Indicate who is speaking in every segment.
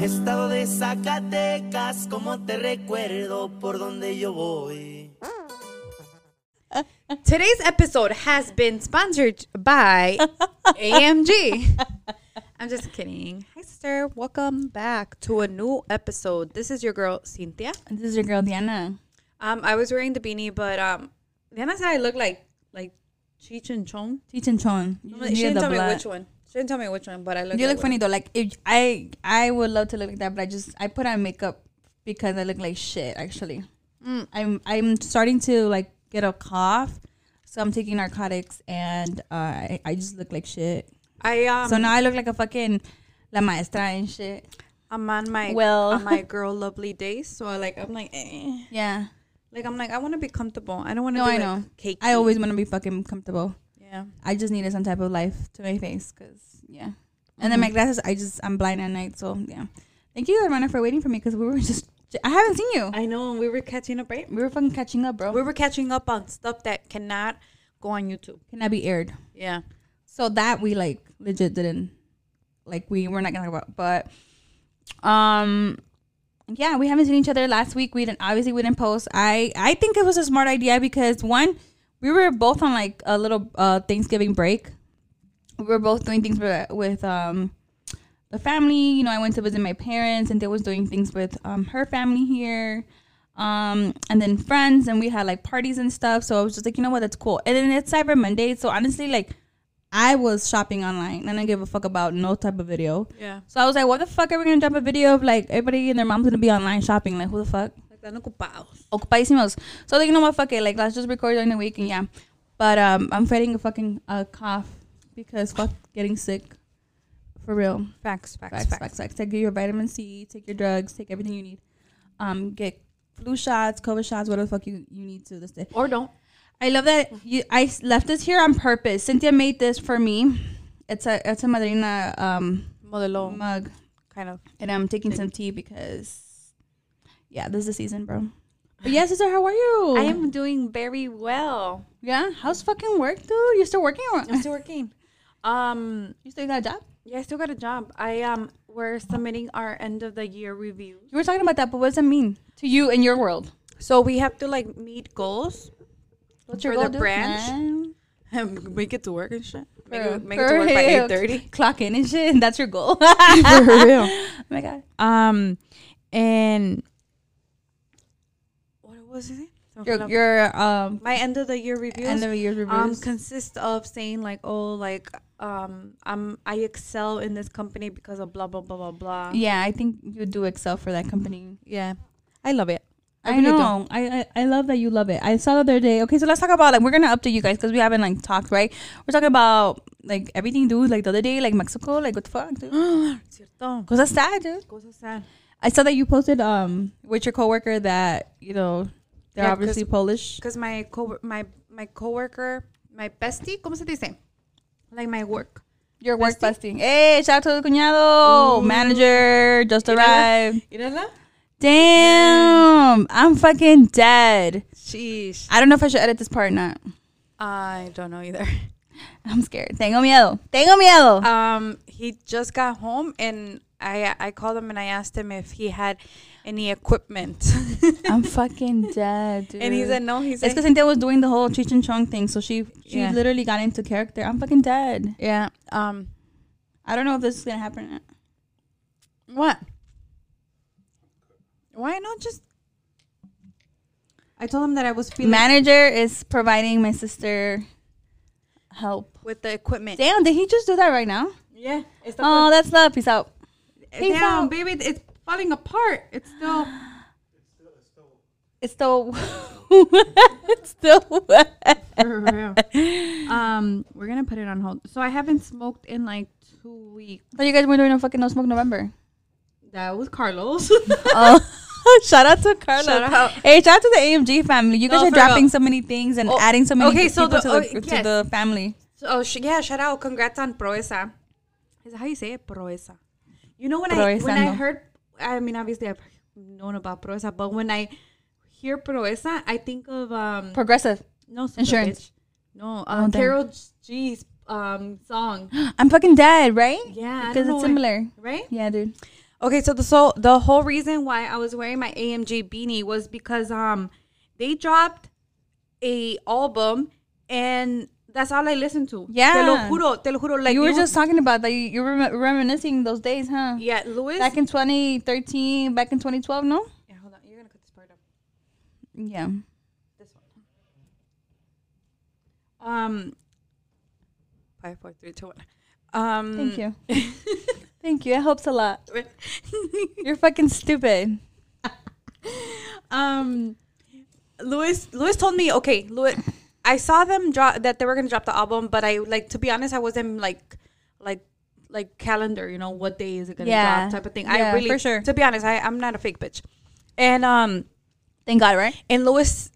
Speaker 1: Estado de Zacatecas, como te recuerdo por donde yo voy.
Speaker 2: Today's episode has been sponsored by AMG. I'm just kidding. Hi, sister. Welcome back to a new episode. This is your girl, Cynthia.
Speaker 3: And This is your girl Diana.
Speaker 2: Um, I was wearing the beanie, but um, Diana said I look like like Cheech and Chong.
Speaker 3: Cheech and Chong.
Speaker 2: She
Speaker 3: You
Speaker 2: didn't
Speaker 3: need the
Speaker 2: tell me which one. She didn't tell me which one, but I look.
Speaker 3: You look funny though. Like if I I would love to look like that, but I just I put on makeup because I look like shit. Actually,
Speaker 2: Mm.
Speaker 3: I'm I'm starting to like get a cough, so I'm taking narcotics and uh, I I just look like shit.
Speaker 2: I um.
Speaker 3: so now I look like a fucking la maestra and shit.
Speaker 2: I'm on my
Speaker 3: Well.
Speaker 2: on my girl lovely days. So I like I'm like eh.
Speaker 3: Yeah,
Speaker 2: like I'm like I want to be comfortable. I don't want to.
Speaker 3: No,
Speaker 2: be
Speaker 3: I
Speaker 2: like
Speaker 3: know.
Speaker 2: Cakey.
Speaker 3: I always want to be fucking comfortable.
Speaker 2: Yeah.
Speaker 3: I just needed some type of life to my face, cause yeah. And then my glasses, I just I'm blind at night, so yeah. Thank you, Hermana, for waiting for me, cause we were just I haven't seen you.
Speaker 2: I know. We were catching up, right?
Speaker 3: We were fucking catching up, bro.
Speaker 2: We were catching up on stuff that cannot go on YouTube.
Speaker 3: Cannot be aired.
Speaker 2: Yeah.
Speaker 3: So that we like legit didn't like we were not gonna talk about. But um yeah, we haven't seen each other last week. We didn't obviously we didn't post. I I think it was a smart idea because one, we were both on like a little uh Thanksgiving break. We were both doing things with, with um the family. You know, I went to visit my parents and they was doing things with um her family here. Um and then friends and we had like parties and stuff. So I was just like, you know what, that's cool. And then it's Cyber Monday. So honestly like I was shopping online and I didn't give a fuck about no type of video.
Speaker 2: Yeah.
Speaker 3: So I was like, what the fuck are we gonna drop a video of like everybody and their mom's gonna be online shopping? Like who the fuck?
Speaker 2: Like están ocupados.
Speaker 3: Ocupadísimos. So like, you know what, fuck it. Like let's just record during the week and yeah. But um I'm fighting a fucking uh, cough because fuck getting sick. For real.
Speaker 2: Facts, facts,
Speaker 3: Facts, facts, facts. Take your vitamin C, take your drugs, take everything you need. Um get flu shots, COVID shots, whatever the fuck you, you need to this day.
Speaker 2: Or don't.
Speaker 3: I love that you. I s- left this here on purpose. Cynthia made this for me. It's a it's a madrina um
Speaker 2: Modelo.
Speaker 3: mug,
Speaker 2: Kind of.
Speaker 3: and I'm taking some tea because yeah, this is the season, bro. But yeah, sister, how are you?
Speaker 2: I am doing very well.
Speaker 3: Yeah, how's fucking work, dude? You still working? Or
Speaker 2: I'm still working. Um,
Speaker 3: you still got a job?
Speaker 2: yeah, I still got a job. I um, we're submitting our end of the year review.
Speaker 3: You were talking about that, but what does it mean to you in your world?
Speaker 2: So we have to like meet goals.
Speaker 3: What's your
Speaker 2: the
Speaker 3: goal, dude?
Speaker 2: branch?
Speaker 3: Man.
Speaker 2: make it to work and shit. Make
Speaker 3: For-
Speaker 2: it, make it to work by eight thirty.
Speaker 3: Clock in and shit. And that's your goal.
Speaker 2: For real.
Speaker 3: Oh my god.
Speaker 2: Um, and was?
Speaker 3: Your your um
Speaker 2: my end of the year reviews.
Speaker 3: end of the year
Speaker 2: um
Speaker 3: reviews.
Speaker 2: consists of saying like oh like um I'm I excel in this company because of blah blah blah blah blah.
Speaker 3: yeah, I think you do excel for that company.
Speaker 2: Yeah. I love it.
Speaker 3: I,
Speaker 2: really
Speaker 3: know. I, I I love that you love it. I saw the other day. Okay, so let's talk about like we're gonna update you guys because we haven't like talked right. We're talking about like everything, dude. Like the other day, like Mexico, like what the fuck, dude?
Speaker 2: Cierto.
Speaker 3: Cause sad, dude.
Speaker 2: Cosas sad.
Speaker 3: I saw that you posted um with your coworker that you know they're
Speaker 2: Yeah,
Speaker 3: obviously Polish.
Speaker 2: Because my co my my coworker, my bestie, ¿cómo se dice? Like my work.
Speaker 3: Your work
Speaker 2: bestie?
Speaker 3: bestie. Hey, shout out to the cuñado,
Speaker 2: Ooh.
Speaker 3: manager, just
Speaker 2: Mírala.
Speaker 3: arrived.
Speaker 2: Mírala.
Speaker 3: Damn, I'm fucking dead.
Speaker 2: Sheesh.
Speaker 3: I don't know if I should edit this part or not.
Speaker 2: I don't know either.
Speaker 3: I'm scared. Tengo miedo. Tengo miedo.
Speaker 2: Um, he just got home and I I called him and I asked him if he had any equipment.
Speaker 3: I'm fucking dead, dude.
Speaker 2: and he said no. He
Speaker 3: It's
Speaker 2: said
Speaker 3: because Cynthia was doing the whole Cheech and Chong thing, so she she
Speaker 2: Yeah.
Speaker 3: literally got into character. I'm fucking dead.
Speaker 2: yeah. Um,
Speaker 3: I don't know if this is gonna happen.
Speaker 2: What? Why not just? I told him that I was feeling
Speaker 3: Manager is providing my sister help.
Speaker 2: with the equipment.
Speaker 3: Damn, did he just do that right now?
Speaker 2: Yeah.
Speaker 3: Oh, that's love. Peace out. Peace
Speaker 2: Damn,
Speaker 3: out.
Speaker 2: baby, it's falling apart. It's still.
Speaker 3: It's still, it's still wet.
Speaker 2: For real. um, we're gonna put it on hold. So I haven't smoked in like two weeks.
Speaker 3: But you guys were doing a fucking no smoke November.
Speaker 2: That was Carlos.
Speaker 3: Oh, shout out to Carlos.
Speaker 2: Shout out.
Speaker 3: Hey, shout out to the AMG family. You guys
Speaker 2: No,
Speaker 3: are dropping
Speaker 2: real.
Speaker 3: so many things and
Speaker 2: Oh,
Speaker 3: adding so many
Speaker 2: okay, so
Speaker 3: people
Speaker 2: the-
Speaker 3: to, the,
Speaker 2: oh,
Speaker 3: to the family.
Speaker 2: So, oh, sh- yeah, shout out, congrats on Proesa. Is that how you say it? Proeza. You know when I when I heard, I mean, obviously I've known about Proeza, but when I hear Proeza, I think of um
Speaker 3: Progressive.
Speaker 2: no
Speaker 3: Insurance.
Speaker 2: No,
Speaker 3: Oh,
Speaker 2: um,
Speaker 3: damn.
Speaker 2: Karol G's um song.
Speaker 3: I'm fucking dead, right?
Speaker 2: Yeah,
Speaker 3: Because it's
Speaker 2: why-
Speaker 3: similar.
Speaker 2: right?
Speaker 3: Yeah, dude.
Speaker 2: Okay, so the so the whole reason why I was wearing my AMG beanie was because um they dropped a album and that's all I listen to.
Speaker 3: Yeah.
Speaker 2: Te lo juro, te lo juro. Like
Speaker 3: you were
Speaker 2: it
Speaker 3: just talking about that. You, you were rem- reminiscing those days, huh?
Speaker 2: yeah, Louis.
Speaker 3: Back in 2013, back in 2012, no?
Speaker 2: yeah, hold on. You're gonna cut this part up.
Speaker 3: Yeah.
Speaker 2: This one. Um. Five, four, three, two, one. Um.
Speaker 3: Thank you. Thank you. It helps a lot. You're fucking stupid.
Speaker 2: um Louis Louis told me okay Louis I saw them drop that they were gonna drop the album but I like to be honest I wasn't like like like calendar you know what day is it gonna
Speaker 3: Yeah.
Speaker 2: drop type of thing
Speaker 3: Yeah,
Speaker 2: I really
Speaker 3: for sure.
Speaker 2: to be honest I I'm not a fake bitch and um
Speaker 3: Thank God, right?
Speaker 2: and Louis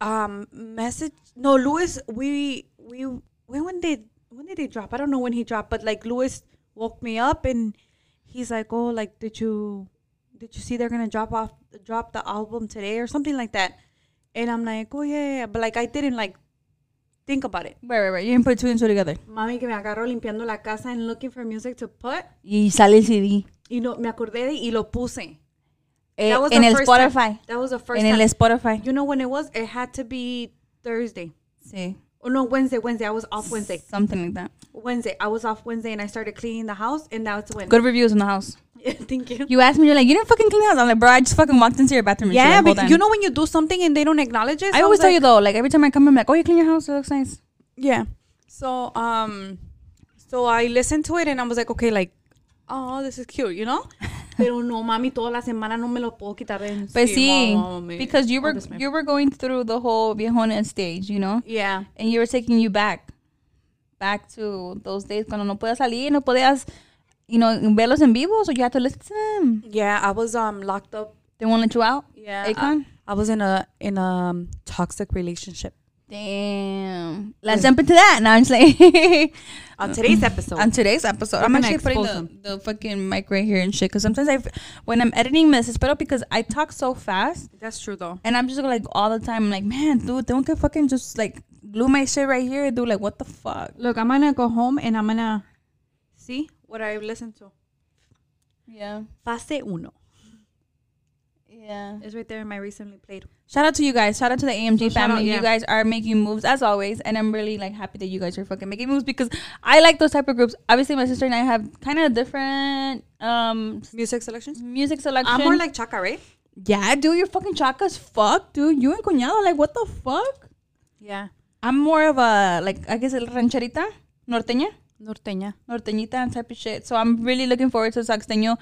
Speaker 2: um message no Louis we we when when did when did they drop I don't know when he dropped but like Louis woke me up and he's like oh like did you did you see they're gonna drop off drop the album today or something like that and I'm like oh yeah, but like I didn't like think about it
Speaker 3: Right, right, right. You didn't put two and two together.
Speaker 2: mami que me agarró limpiando la casa and looking for music to put
Speaker 3: Y sale el CD.
Speaker 2: y no me acordé de y lo puse
Speaker 3: Eh,
Speaker 2: That was
Speaker 3: en
Speaker 2: the
Speaker 3: el
Speaker 2: first time.
Speaker 3: Spotify.
Speaker 2: that was the first
Speaker 3: En el
Speaker 2: time
Speaker 3: Spotify.
Speaker 2: you know when it was it had to be Thursday
Speaker 3: Sí.
Speaker 2: Oh no, Wednesday, Wednesday. I was off Wednesday.
Speaker 3: Something like that.
Speaker 2: Wednesday. I was off Wednesday and I started cleaning the house and now it's Wednesday.
Speaker 3: Good reviews in the house.
Speaker 2: Thank you.
Speaker 3: You asked me, you're like, you didn't fucking clean the house. I'm like, bro, I just fucking walked into your bathroom.
Speaker 2: Yeah,
Speaker 3: like,
Speaker 2: but you know when you do something and they don't acknowledge it.
Speaker 3: I always
Speaker 2: was
Speaker 3: tell you though, like every time I come, I'm like, oh, you clean your house. It looks nice.
Speaker 2: Yeah. So um, so I listened to it and I was like, okay, like, oh, this is cute, you know. Pero no, mami, toda la semana no me lo puedo quitar
Speaker 3: But see,
Speaker 2: encima, mami.
Speaker 3: because you were you were going through the whole viejona stage, you know,
Speaker 2: yeah.
Speaker 3: and you were taking you back, back to those days cuando no podías salir, no podías, you know, verlos en vivo, so you had to listen to them.
Speaker 2: Yeah, I was um locked up.
Speaker 3: They won't let you out.
Speaker 2: Yeah,
Speaker 3: Akon?
Speaker 2: I, I was in a in a um, toxic relationship.
Speaker 3: Damn. Let's jump into that. Now I'm just like
Speaker 2: On today's episode,
Speaker 3: on today's episode.
Speaker 2: We're
Speaker 3: I'm actually putting the, the fucking mic right here and shit. Because sometimes I, when I'm editing, me desespero because I talk so fast
Speaker 2: that's true though.
Speaker 3: and I'm just like all the time, I'm like, man, dude, don't get fucking just like glue my shit right here, dude. Like, what the fuck?
Speaker 2: Look, I'm gonna go home and I'm gonna see what I listened to.
Speaker 3: Yeah.
Speaker 2: Fase uno.
Speaker 3: Yeah.
Speaker 2: It's right there in my recently played.
Speaker 3: Shout out to you guys. Shout out to the AMG
Speaker 2: So
Speaker 3: family.
Speaker 2: out, yeah.
Speaker 3: You guys are making moves as always, and I'm really like happy that you guys are fucking making moves because I like those type of groups. Obviously, my sister and I have kind of different um
Speaker 2: Music selections.
Speaker 3: music selection.
Speaker 2: I'm more like Chaka, right?
Speaker 3: yeah, dude, you're fucking chaka as fuck, dude. You and cuñado, like what the fuck?
Speaker 2: Yeah.
Speaker 3: I'm more of a like I guess rancherita, norteña,
Speaker 2: Norteña.
Speaker 3: norteñita and type of shit. So I'm really looking forward to Saxteño,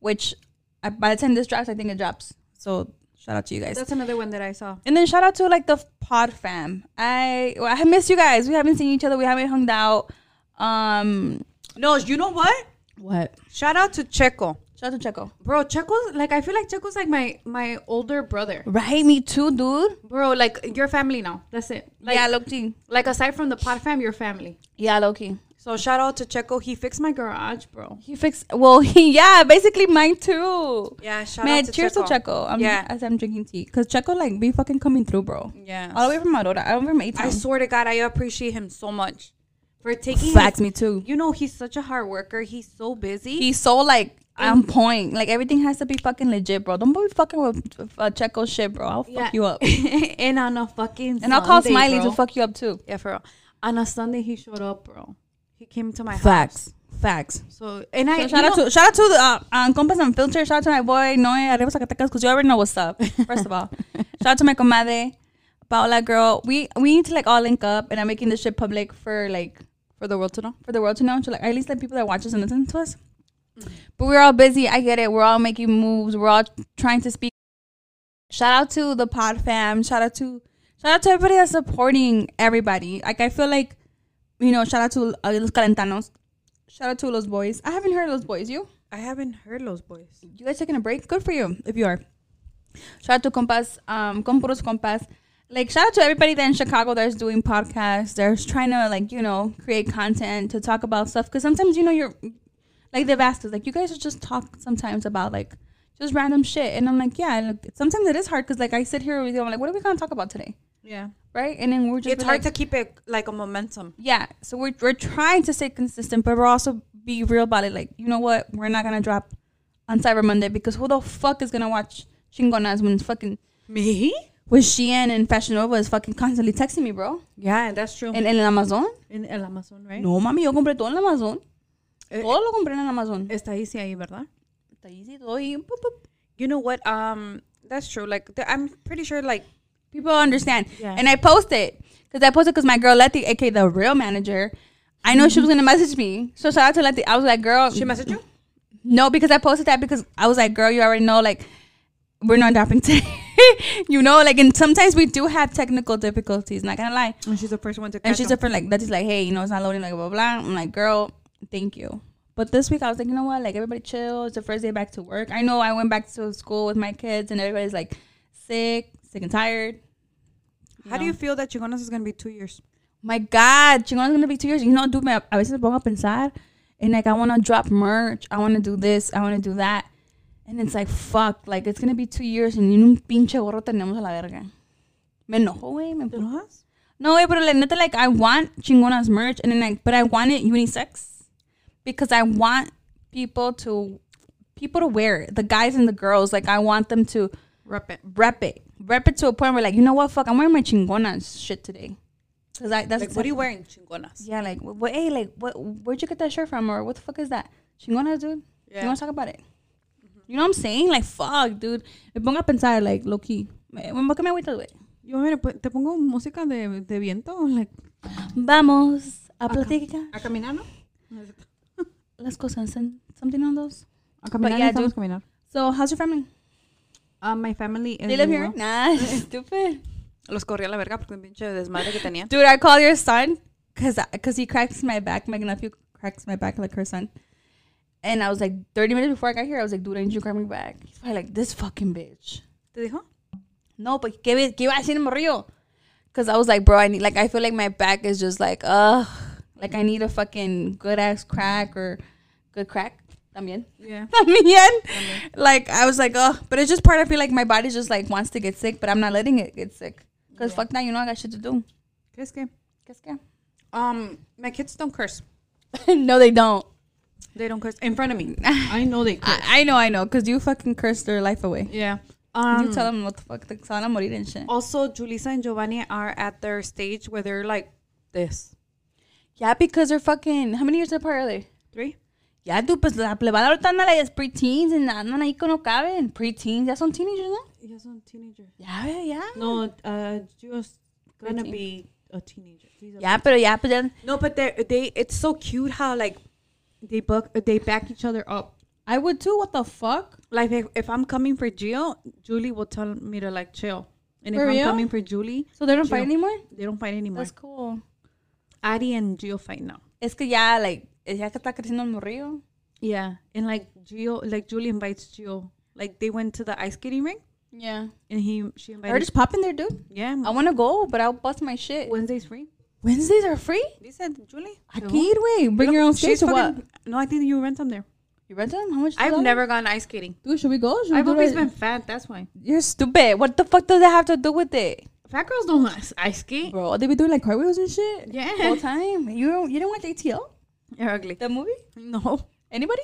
Speaker 3: which I, by the time this drops, I think it drops. So shout out to you guys.
Speaker 2: That's another one that I saw.
Speaker 3: And then shout out to like the pod fam. I well, I miss you guys. We haven't seen each other. We haven't hung out. Um,
Speaker 2: No, you know what?
Speaker 3: what?
Speaker 2: Shout out to Checo.
Speaker 3: Shout out to Checo.
Speaker 2: Bro, Checo's like I feel like Checo's like my my older brother.
Speaker 3: Right, me too, dude.
Speaker 2: Bro, like your family now. That's it. Like,
Speaker 3: yeah, low key.
Speaker 2: like aside from the pod fam, your family.
Speaker 3: Yeah, low key.
Speaker 2: So shout out to Checo. He fixed my garage, bro.
Speaker 3: He fixed. Well, he yeah, basically mine too.
Speaker 2: Yeah, shout
Speaker 3: Man,
Speaker 2: out to
Speaker 3: cheers
Speaker 2: Checo.
Speaker 3: to Checo. I'm,
Speaker 2: Yeah.
Speaker 3: as I'm drinking tea, cause Checo like be fucking coming through, bro.
Speaker 2: Yeah.
Speaker 3: All the way from Aurora. I'm from A
Speaker 2: I swear to God, I appreciate him so much for taking.
Speaker 3: Facts,
Speaker 2: his-
Speaker 3: me too.
Speaker 2: you know, he's such a hard worker. He's so busy.
Speaker 3: He's so like on point. Like everything has to be fucking legit, bro. Don't be fucking with uh, Checo shit, bro. I'll fuck
Speaker 2: Yeah.
Speaker 3: you up.
Speaker 2: and on a fucking
Speaker 3: And I'll call Smiley
Speaker 2: bro.
Speaker 3: to fuck you up too.
Speaker 2: Yeah, for real. On a Sunday, he showed up, bro. He came to my house.
Speaker 3: Facts. Facts.
Speaker 2: So and I
Speaker 3: So
Speaker 2: you
Speaker 3: shout out
Speaker 2: know-
Speaker 3: to shout out to the uh, um, compas and filter. Shout out to my boy Noe Arriba Zacatecas because you already know what's up. First of all, shout out to my comadre Paola girl. We we need to like all link up, and I'm making this shit public for like
Speaker 2: for the world to know.
Speaker 3: for the world to know. To like at least like people that watch us and listen to us. But we're all busy. I get it. We're all making moves. We're all trying to speak. Shout out to the pod fam. Shout out to shout out to everybody that's supporting everybody. Like I feel like, you know, shout out to uh, los calentanos. Shout out to los boys. I haven't heard those boys. You?
Speaker 2: I haven't heard those boys.
Speaker 3: You guys taking a break? Good for you if you are. Shout out to compas, um, compuros compas. Like shout out to everybody that in Chicago that's doing podcasts. That's trying to like you know create content to talk about stuff. Because sometimes you know you're like they've asked us like you guys just talk sometimes about like just random shit, and I'm like yeah. Look, sometimes it is hard because like I sit here with you. I'm like what are we gonna talk about today,
Speaker 2: Yeah,
Speaker 3: right? And then we're just
Speaker 2: it's hard
Speaker 3: like,
Speaker 2: to keep it like a momentum.
Speaker 3: yeah. So we're we're trying to stay consistent, but we're also be real about it. Like you know what, we're not gonna drop on Cyber Monday because who the fuck is gonna watch Chingonas when fucking
Speaker 2: Me?
Speaker 3: with Shein and Fashion Nova is fucking constantly texting me, bro?
Speaker 2: Yeah, that's true.
Speaker 3: En, en el Amazon.
Speaker 2: in el Amazon, right?
Speaker 3: No, mami, yo compré todo en el Amazon.
Speaker 2: Eh,
Speaker 3: Todo lo compré en el Amazon.
Speaker 2: Está easy ahí, ¿verdad?
Speaker 3: Está easy, todo pup.
Speaker 2: You know what? Um, that's true. Like, I'm pretty sure, like,
Speaker 3: People understand.
Speaker 2: Yeah.
Speaker 3: And I posted because I posted because my girl Letty, aka the real manager, I know she mm-hmm. was gonna message me. So shout out to Letty. I was like, girl,
Speaker 2: she messaged you?
Speaker 3: No, because I posted that because I was like, girl, you already know, like, we're not dropping today. you know, like, and sometimes we do have technical difficulties. Not gonna lie.
Speaker 2: And she's the first one to.
Speaker 3: And she's a like Letty's like, hey, you know, it's not loading, like blah blah. blah. I'm like, girl, thank you. But this week I was like, you know what? Like everybody chill. It's the first day back to work. I know I went back to school with my kids and everybody's like sick, sick and tired.
Speaker 2: How do you feel that Chingonas is gonna be two years?
Speaker 3: My God, chingona's gonna be two years. You know, dude, me, a veces me pongo a pensar, and like I wanna drop merch, I wanna do this, I wanna do that, and it's like fuck, like it's gonna be two years and un pinche gorro tenemos a la verga. Me enojo, güey. Me
Speaker 2: enojas?
Speaker 3: no, güey, pero la neta, like I want chingona's merch, and then like, but I want it unisex because I want people to people to wear it. The guys and the girls, like I want them to
Speaker 2: Rep it.
Speaker 3: rep it, rep it to a point where like you know what, fuck, I'm wearing my chingonas shit today. Cause I that's
Speaker 2: Like, what are you wearing, Chingonas?
Speaker 3: yeah, like what? Hey, like what? Where'd you get that shirt from, or what the fuck is that? Chingonas, dude. Yeah. You want to talk about it? You know what I'm saying? Like fuck, dude. Me pongo a pensar, like low key. Me, me, ¿qué me agüita, güey?
Speaker 2: Yo, mira, te pongo música de, de viento, like,
Speaker 3: Vamos a platicar
Speaker 2: a caminar, ¿no?
Speaker 3: las cosas and something on those.
Speaker 2: A caminar,
Speaker 3: yeah,
Speaker 2: necesitamos
Speaker 3: dude.
Speaker 2: caminar.
Speaker 3: So how's your family?
Speaker 2: Uh, my family is
Speaker 3: They live here.
Speaker 2: well.
Speaker 3: Nah, stupid.
Speaker 2: Los corrí a la verga porque un pinche desmadre que tenían.
Speaker 3: Dude, I call your son because cause he cracks my back. My nephew cracks my back like her son. And I was like, 30 minutes before I got here, I was like, dude, I need you to crack my back. He's probably like, this fucking bitch.
Speaker 2: ¿Te dijo?
Speaker 3: No, but ¿qué, qué iba a decir el morrillo? Because I was like, bro, I need, like, I feel like my back is just like, ugh. Like, I need a fucking good ass crack or good crack. También.
Speaker 2: Yeah.
Speaker 3: También. Like, I was like, oh, But it's just part, I feel like my body just like wants to get sick, but I'm not letting it get sick. Because fuck that, you know, I got shit to do.
Speaker 2: ¿Qué es que?
Speaker 3: ¿Qué es que?
Speaker 2: Um, my kids don't curse.
Speaker 3: no, they don't.
Speaker 2: They don't curse in front of me. I know they curse.
Speaker 3: I, I know, I know. Because you fucking cursed their life away.
Speaker 2: yeah. Um,
Speaker 3: you tell them what the fuck. They van a morir and shit.
Speaker 2: also, Julissa and Giovanni are at their stage where they're like this.
Speaker 3: Yeah, because they're fucking. How many years apart are they?
Speaker 2: Three?
Speaker 3: Ya, tú, pues la plebada ahorita anda like, es preteens and andan ahí que no caben. Preteens, ya son teenagers, ¿no?
Speaker 2: Yeah, son teenager.
Speaker 3: Ya, ya.
Speaker 2: No, uh, Gio's gonna be a teenager. He's a-
Speaker 3: Ya, pero ya, pues ya.
Speaker 2: No, but they they it's so cute how like they book they back each other up.
Speaker 3: I would too. What the fuck?
Speaker 2: Like if, if I'm coming for Gio, Julie will tell me to like chill. And
Speaker 3: For
Speaker 2: if
Speaker 3: real?
Speaker 2: I'm coming for Julie,
Speaker 3: So they don't
Speaker 2: Gio.
Speaker 3: fight anymore?
Speaker 2: they don't fight anymore.
Speaker 3: That's cool.
Speaker 2: Addie and Gio fight now.
Speaker 3: Es que ya, like, Eh, ya que está creciendo el morrillo.
Speaker 2: Yeah, and like Gio, like Julie invites Gio. Like they went to the ice skating rink.
Speaker 3: Yeah.
Speaker 2: and he she
Speaker 3: I
Speaker 2: invited.
Speaker 3: it's popping there, dude.
Speaker 2: Yeah,
Speaker 3: I want to go, but I'll bust my shit.
Speaker 2: Wednesday's free.
Speaker 3: Wednesdays are free?
Speaker 2: They said Julie.
Speaker 3: Aquí, güey. Bring your own skates or what?
Speaker 2: No, I think you rent them there.
Speaker 3: You rent them? How much?
Speaker 2: I've
Speaker 3: $2?
Speaker 2: never gone ice skating.
Speaker 3: Dude, should we go? Should we
Speaker 2: I've
Speaker 3: do
Speaker 2: always been fat. That's why.
Speaker 3: You're stupid. What the fuck does that have to do with it?
Speaker 2: Fat girls don't ice ice skate.
Speaker 3: Bro, they be doing like cartwheels and shit.
Speaker 2: Yeah.
Speaker 3: All time. You don't you don't watch ATL?
Speaker 2: You're ugly.
Speaker 3: The movie?
Speaker 2: No.
Speaker 3: Anybody?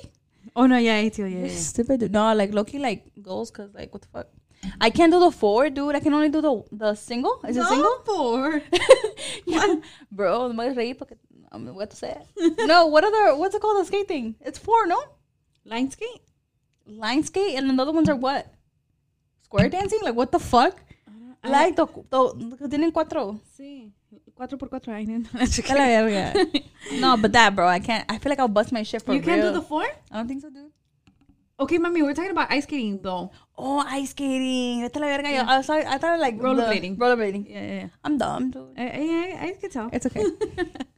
Speaker 2: Oh no, yeah, ATL, yeah.
Speaker 3: You're
Speaker 2: yeah.
Speaker 3: stupid. dude. No, like Loki like goals cause like what the fuck? I can't do the four, dude. I can only do the the single. Is it single?
Speaker 2: four.
Speaker 3: yeah. Bro, me reí porque um, what to say? no, what other what's it called the skate thing? It's four, no?
Speaker 2: Line skate?
Speaker 3: Line skate and then the other ones are what? Square dancing? Like what the fuck?
Speaker 2: I-
Speaker 3: Like the, the tienen cuatro.
Speaker 2: Sí. Cuatro por cuatro. I know.
Speaker 3: A la verga. no, but that, bro, I can't. I feel like I'll bust my shit for
Speaker 2: you You
Speaker 3: can't
Speaker 2: do the four?
Speaker 3: I don't think so, dude.
Speaker 2: Okay, mommy, we're talking about ice skating though.
Speaker 3: Oh, ice skating. Vete la verga. Yo, I, thought, I thought like
Speaker 2: Rollerblading.
Speaker 3: rollerblading.
Speaker 2: Yeah, yeah, yeah.
Speaker 3: I'm dumb, dude.
Speaker 2: I, I, I can tell.
Speaker 3: It's okay.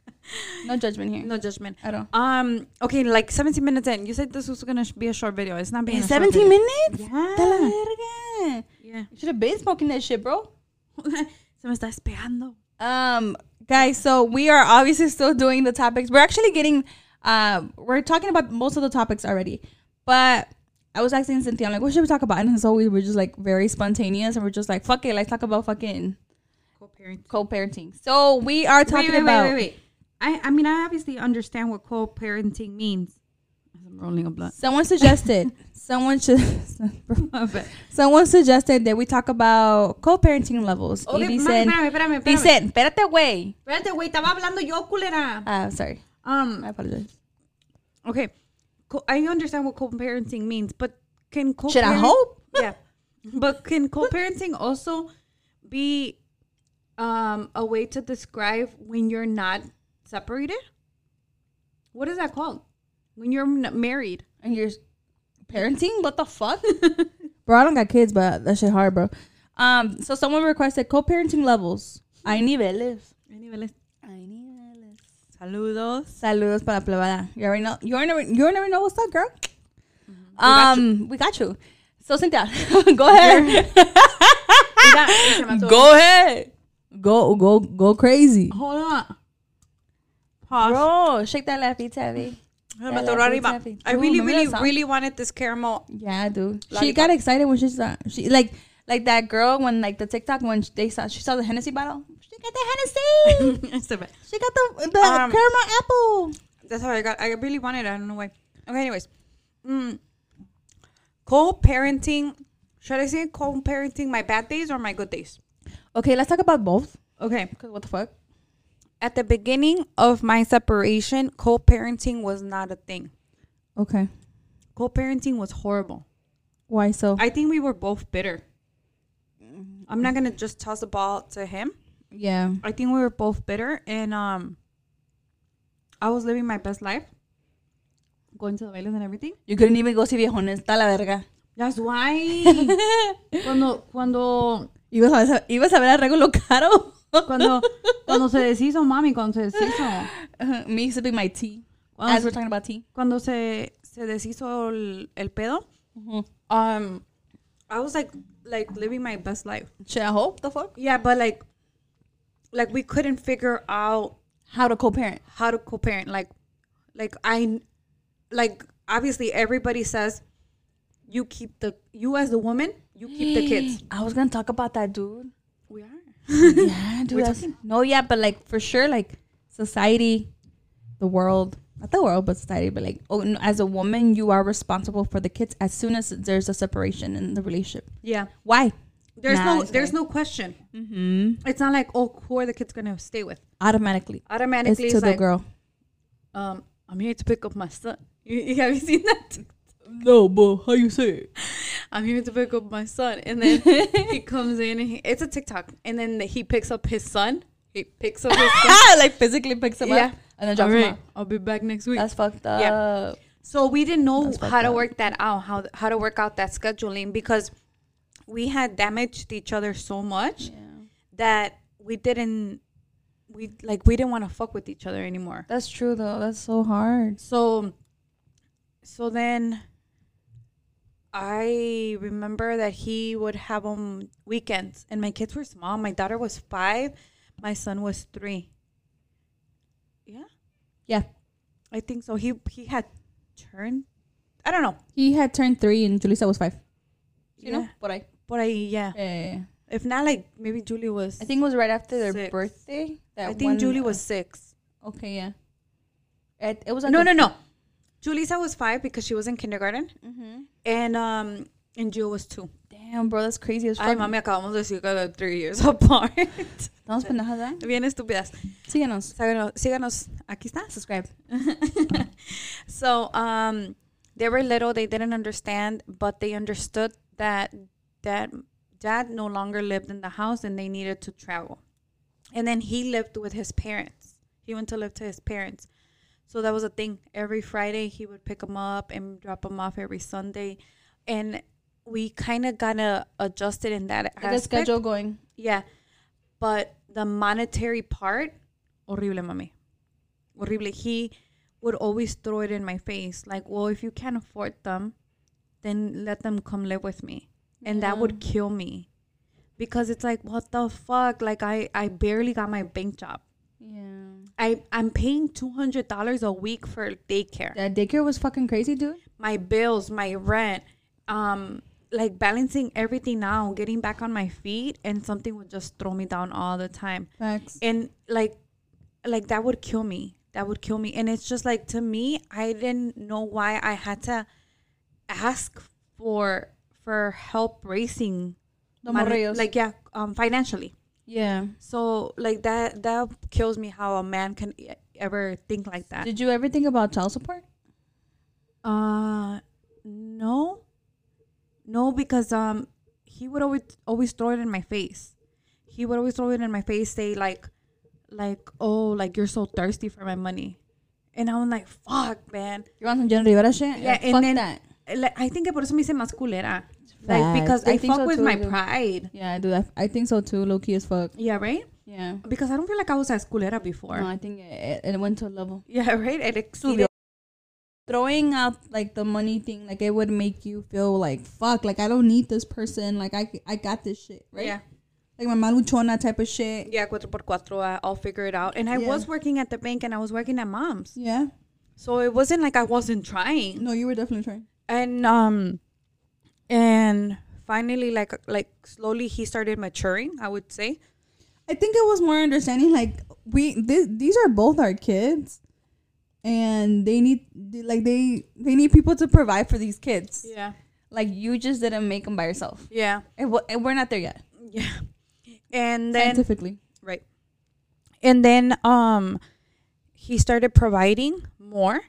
Speaker 3: no judgment here.
Speaker 2: no judgment.
Speaker 3: At all.
Speaker 2: Um. Okay, like 17 minutes in, you said this was gonna sh- be a short video. It's not being. a short
Speaker 3: 17
Speaker 2: video.
Speaker 3: minutes?
Speaker 2: Yeah.
Speaker 3: Vete a la verga.
Speaker 2: Yeah.
Speaker 3: You should have been smoking that shit, bro.
Speaker 2: Se me está despegando.
Speaker 3: Um, guys, so we are obviously still doing the topics. We're actually getting, um, we're talking about most of the topics already, but I was asking Cynthia, I'm like, what should we talk about? And so we were just like very spontaneous, and we're just like, fuck it, let's talk about fucking
Speaker 2: Co-parent.
Speaker 3: co-parenting. So we are talking
Speaker 2: wait, wait,
Speaker 3: about.
Speaker 2: Wait, wait, wait. I, I mean, I obviously understand what co-parenting means. I'm rolling a blunt.
Speaker 3: Someone suggested. Someone should. Someone suggested that we talk about co-parenting levels. Y
Speaker 2: Okay,
Speaker 3: dicen,
Speaker 2: mami, espérame, espérame, espérame.
Speaker 3: dicen, espérate, güey.
Speaker 2: Espérate, güey, estaba hablando yo, culera.
Speaker 3: Ah, sorry.
Speaker 2: Um,
Speaker 3: I apologize.
Speaker 2: okay. Co- I understand what co-parenting means, but can co
Speaker 3: Should I hope?
Speaker 2: Yeah. But can co-parenting also be um, a way to describe when you're not separated? What is that called? When you're n- married.
Speaker 3: And you're parenting? What the fuck? bro, I don't got kids, but that shit hard, bro. Um, so someone requested co-parenting levels. Hay niveles.
Speaker 2: Anyways,
Speaker 3: Hay niveles.
Speaker 2: Saludos.
Speaker 3: Saludos para la plebada. You already know. You already, you already know what's up, girl.
Speaker 2: got
Speaker 3: Um, we got you. So Cynthia, go ahead.
Speaker 2: Mira, se me atoró.
Speaker 3: go ahead. Go, go, go crazy,
Speaker 2: Hold on. Pause.
Speaker 3: bro. Shake that laffy
Speaker 2: taffy.
Speaker 3: Yeah,
Speaker 2: atoró
Speaker 3: la
Speaker 2: arriba. I
Speaker 3: Ooh,
Speaker 2: really, really, really wanted this caramel.
Speaker 3: Yeah, dude. She got excited when she saw she like like that girl when like the TikTok when they saw she saw the Hennessy bottle. She got the Hennessy.
Speaker 2: It's the best.
Speaker 3: she got the the
Speaker 2: Um,
Speaker 3: caramel apple.
Speaker 2: That's how I got. I really wanted it. I don't know why. Okay, anyways. Mm. Co-parenting. Should I say co-parenting my bad days or my good days?
Speaker 3: Okay, let's talk about both.
Speaker 2: Okay.
Speaker 3: What the fuck?
Speaker 2: At the beginning of my separation, co-parenting was not a thing.
Speaker 3: Okay,
Speaker 2: Co-parenting was horrible.
Speaker 3: why so?
Speaker 2: I think we were both bitter. I'm not gonna just toss the ball to him.
Speaker 3: yeah,
Speaker 2: I think we were both bitter, and um, I was living my best life, going to the bailes and everything.
Speaker 3: you couldn't even go see viejones. Está la verga.
Speaker 2: That's why. cuando cuando
Speaker 3: Ibas a ver, ibas a ver a Regulo Caro.
Speaker 2: Cuando cuando se deshizo, mami, cuando se deshizo,
Speaker 3: Uh, Me sipping my tea.
Speaker 2: cuando,
Speaker 3: As we're talking about tea.
Speaker 2: cuando se se deshizo el, el pedo,
Speaker 3: Mhm.
Speaker 2: um, I was like like living my best life.
Speaker 3: Should I hope the fuck?
Speaker 2: Yeah, but like like we couldn't figure out
Speaker 3: How to co-parent?
Speaker 2: how to co-parent like like i like obviously everybody says you keep the you as the woman you keep the kids
Speaker 3: I was gonna talk about that, dude.
Speaker 2: we are
Speaker 3: yeah, dude. That's- No, yeah, but like for sure, like society, the world, not the world, but society, but like, oh, no, as a woman, you are responsible for the kids as soon as there's a separation in the relationship.
Speaker 2: yeah
Speaker 3: Why?
Speaker 2: there's
Speaker 3: Nah,
Speaker 2: no there's
Speaker 3: fine.
Speaker 2: no question
Speaker 3: Mm-hmm.
Speaker 2: it's not like oh who are the kids gonna stay with
Speaker 3: Automatically,
Speaker 2: automatically
Speaker 3: it's to
Speaker 2: it's,
Speaker 3: the
Speaker 2: like
Speaker 3: girl.
Speaker 2: um i'm here to pick up my son you, you have you seen that
Speaker 3: No, but how you say it?
Speaker 2: i'm here to pick up my son and then he comes in and he, it's a tiktok and then he picks up his son he picks up his son
Speaker 3: like physically picks him
Speaker 2: Yeah.
Speaker 3: up and then
Speaker 2: all
Speaker 3: drops him off.
Speaker 2: i'll be back next week
Speaker 3: That's fucked up.
Speaker 2: Yeah. So we didn't know how to
Speaker 3: up.
Speaker 2: work that out, how how to work out that scheduling because we had damaged each other so much
Speaker 3: Yeah.
Speaker 2: that we didn't we like we didn't want to fuck with each other anymore.
Speaker 3: That's true though. That's so hard.
Speaker 2: So so then I remember that he would have on weekends and my kids were small. My daughter was 5, my son was 3. Yeah.
Speaker 3: Yeah.
Speaker 2: I think so. He he had turned I don't know.
Speaker 3: He had turned three and Julissa was five. You know, but I.
Speaker 2: But I yeah.
Speaker 3: Yeah.
Speaker 2: If not like maybe Julie was
Speaker 3: I think it was right after their
Speaker 2: Six.
Speaker 3: birthday. That
Speaker 2: I think
Speaker 3: one-
Speaker 2: Julie uh, was six.
Speaker 3: Okay, yeah. It, it was
Speaker 2: No,
Speaker 3: a-
Speaker 2: no, no. Julissa was five because she was in kindergarten.
Speaker 3: Mhm.
Speaker 2: And um and Jill was two.
Speaker 3: Damn, bro, that's crazy as fuck.
Speaker 2: Ay, mami, acabamos de decir que eran three years apart.
Speaker 3: Estamos pendejas, ¿eh?
Speaker 2: Bien estúpidas.
Speaker 3: Síguenos.
Speaker 2: Síganos, síganos. Aquí está.
Speaker 3: Subscribe.
Speaker 2: so um they were little they didn't understand but they understood that that dad no longer lived in the house and they needed to travel and then he lived with his parents he went to live to his parents so that was a thing every friday he would pick them up and drop them off every sunday and we kind of got to adjusted in that
Speaker 3: Like
Speaker 2: aspect.
Speaker 3: schedule going.
Speaker 2: Yeah. But the monetary part, horrible, mami. Horrible. He would always throw it in my face. Like, well, if you can't afford them, then let them come live with me. And that would kill me. Because it's like, what the fuck? Like, I, I barely got my bank job.
Speaker 3: Yeah.
Speaker 2: I, I'm paying $200 a week for daycare.
Speaker 3: That daycare was fucking crazy, dude.
Speaker 2: My bills, my rent, um, like balancing everything now, getting back on my feet, and something would just throw me down all the time.
Speaker 3: Facts.
Speaker 2: and like like that would kill me that would kill me and it's just like to me i didn't know why i had to ask for for help raising
Speaker 3: The
Speaker 2: money- like yeah, um, financially.
Speaker 3: Yeah.
Speaker 2: So like that that kills me how a man can e- ever think like that.
Speaker 3: Did you ever think about child support?
Speaker 2: Uh, no, no, because um, he would always always throw it in my face. He would always throw it in my face, say like, like oh, like you're so thirsty for my money, and I'm like, fuck, man.
Speaker 3: You want some Jenni Rivera shit?
Speaker 2: Yeah, and
Speaker 3: fuck
Speaker 2: then-
Speaker 3: that.
Speaker 2: Like, I think que por eso me hice más culera. Like because
Speaker 3: I
Speaker 2: I,
Speaker 3: think
Speaker 2: fuck
Speaker 3: so
Speaker 2: with
Speaker 3: too,
Speaker 2: my pride.
Speaker 3: Yeah, I do that. I think so too. Low key as fuck.
Speaker 2: Yeah, right.
Speaker 3: Yeah.
Speaker 2: Because I don't feel like I was as culera before.
Speaker 3: No, I think it, it went to a level.
Speaker 2: Yeah, right. It exceeded.
Speaker 3: Throwing out like the money thing, like it would make you feel like fuck, like I don't need this person, like I I got this shit, right?
Speaker 2: Yeah.
Speaker 3: Like my maluchona type of shit.
Speaker 2: Yeah, cuatro por cuatro. I- I'll figure it out. And I
Speaker 3: Yeah.
Speaker 2: was working at the bank, and I was working at mom's,
Speaker 3: Yeah.
Speaker 2: so it wasn't like I wasn't trying.
Speaker 3: No, you were definitely trying.
Speaker 2: and um and finally like like slowly he started maturing i would say.
Speaker 3: I think it was more understanding. Like we, th- these are both our kids, and they need like they they need people to provide for these kids.
Speaker 2: yeah.
Speaker 3: Like you just didn't make them by yourself,
Speaker 2: yeah.
Speaker 3: And, w- and we're not there yet.
Speaker 2: Yeah. And then
Speaker 3: scientifically.
Speaker 2: right. And then um he started providing more.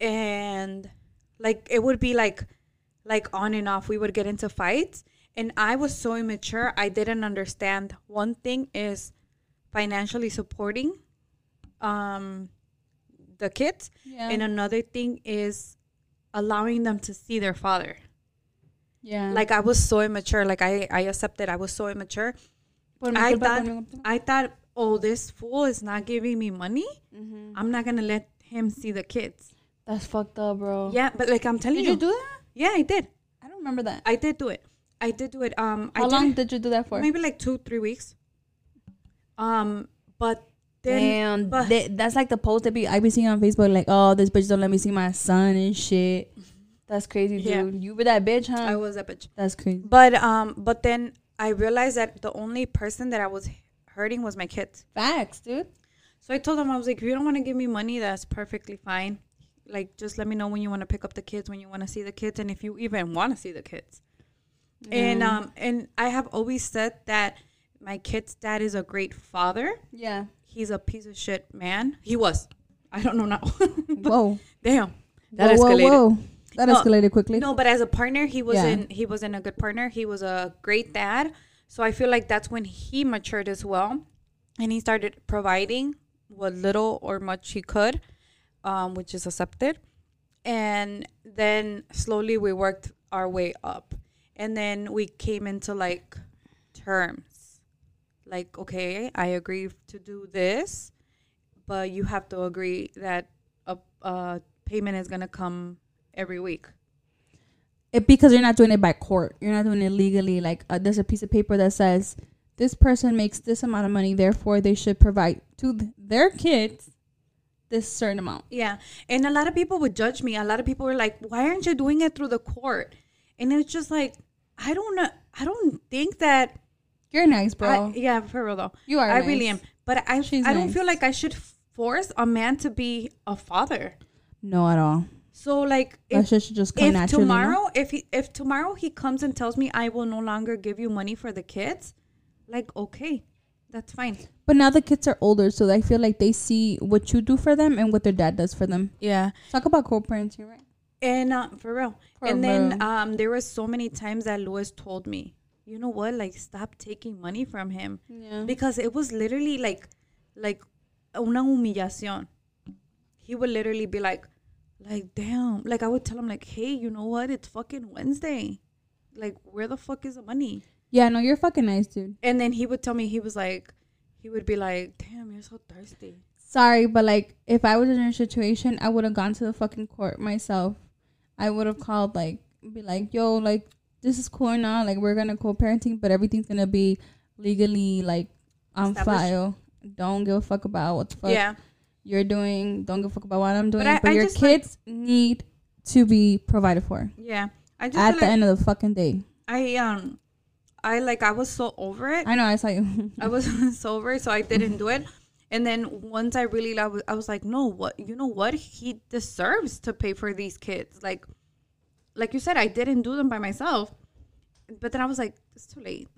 Speaker 2: And like it would be like like on and off we would get into fights and i was so immature i didn't understand one thing is financially supporting um the kids
Speaker 3: Yeah.
Speaker 2: and another thing is allowing them to see their father
Speaker 3: yeah.
Speaker 2: like i was so immature like i i accepted i was so immature I thought I thought, oh, this fool is not giving me money.
Speaker 3: Mm-hmm.
Speaker 2: I'm not gonna let him see the kids.
Speaker 3: That's fucked up, bro.
Speaker 2: Yeah, but like I'm telling
Speaker 3: Did
Speaker 2: you,
Speaker 3: you do that?
Speaker 2: Yeah, I did.
Speaker 3: I don't remember that.
Speaker 2: I did do it. I did do it. Um,
Speaker 3: How
Speaker 2: I
Speaker 3: long
Speaker 2: did
Speaker 3: did you do that for?
Speaker 2: maybe like two, three weeks. Um, but then,
Speaker 3: Damn,
Speaker 2: but-
Speaker 3: they- that's like the post that be I be seeing on Facebook, like, oh, this bitch don't let me see my son and shit. That's crazy, dude.
Speaker 2: Yeah.
Speaker 3: You were that bitch, huh?
Speaker 2: I was a bitch.
Speaker 3: that's crazy.
Speaker 2: But um, but then I realized that the only person that I was hurting was my kids.
Speaker 3: Facts, dude.
Speaker 2: So I told them I was like, if you don't want to give me money, that's perfectly fine. Like, just let me know when you want to pick up the kids, when you want to see the kids, and if you even want to see the kids. And um, and I have always said that my kid's dad is a great father.
Speaker 3: yeah.
Speaker 2: He's a piece of shit man. He was. I don't know now.
Speaker 3: Whoa.
Speaker 2: Damn, that
Speaker 3: whoa,
Speaker 2: escalated.
Speaker 3: Whoa, whoa. That
Speaker 2: No,
Speaker 3: escalated quickly.
Speaker 2: No, but as a partner, he wasn't. He wasn't a good partner. He was a great dad. So I feel like that's when he matured as well, and he started providing what little or much he could, um, which is accepted. And then slowly we worked our way up, and then we came into like terms, like okay, I agree to do this, but you have to agree that a, a payment is gonna come every week.
Speaker 3: It, because you're not doing it by court. You're not doing it legally. Like, uh, there's a piece of paper that says this person makes this amount of money, therefore they should provide to th- their kids this certain amount.
Speaker 2: Yeah. And a lot of people would judge me. A lot of people were like, why aren't you doing it through the court? And it's just like, I don't know. I don't think that.
Speaker 3: You're nice, bro.
Speaker 2: I, yeah, for real though.
Speaker 3: you are.
Speaker 2: I really am. But I,
Speaker 3: She's
Speaker 2: I don't
Speaker 3: nice.
Speaker 2: feel like I should force a man to be a father.
Speaker 3: No, at all.
Speaker 2: So like, if,
Speaker 3: shit should just come
Speaker 2: if
Speaker 3: naturally.
Speaker 2: tomorrow, if he, if tomorrow he comes and tells me I will no longer give you money for the kids, like okay, that's fine.
Speaker 3: But now the kids are older, so I feel like they see what you do for them and what their dad does for them.
Speaker 2: Yeah.
Speaker 3: Talk about co-parenting, right?
Speaker 2: And uh, for real.
Speaker 3: For
Speaker 2: and then um, there were so many times that Louis told me, you know what, like stop taking money from him
Speaker 3: Yeah.
Speaker 2: because it was literally like, like una humillación. He would literally be like, like damn, like I would tell him like, hey, you know what, it's fucking Wednesday, like where the fuck is the money?
Speaker 3: Yeah, no, you're fucking nice, dude.
Speaker 2: And then he would tell me he was like, he would be like, damn, you're so thirsty.
Speaker 3: Sorry, but like if I was in your situation, I would have gone to the fucking court myself. I would have called like be like, "Yo, like this is cool now. Like we're gonna co-parenting, but everything's gonna be legally like on file. Don't give a fuck about what the fuck
Speaker 2: Yeah,
Speaker 3: you're doing. Don't give a fuck about what I'm doing.
Speaker 2: I-
Speaker 3: But,
Speaker 2: I
Speaker 3: your
Speaker 2: just like-
Speaker 3: kids need to be provided for
Speaker 2: yeah. I just
Speaker 3: at the
Speaker 2: like
Speaker 3: end of the fucking day.
Speaker 2: I um, I like I was so over it.
Speaker 3: I know. I saw you.
Speaker 2: I was so over it, so I didn't do it. And then once I really, I was, I was like, no, what, you know what? He deserves to pay for these kids. Like, like you said, I didn't do them by myself. But then I was like, it's too late.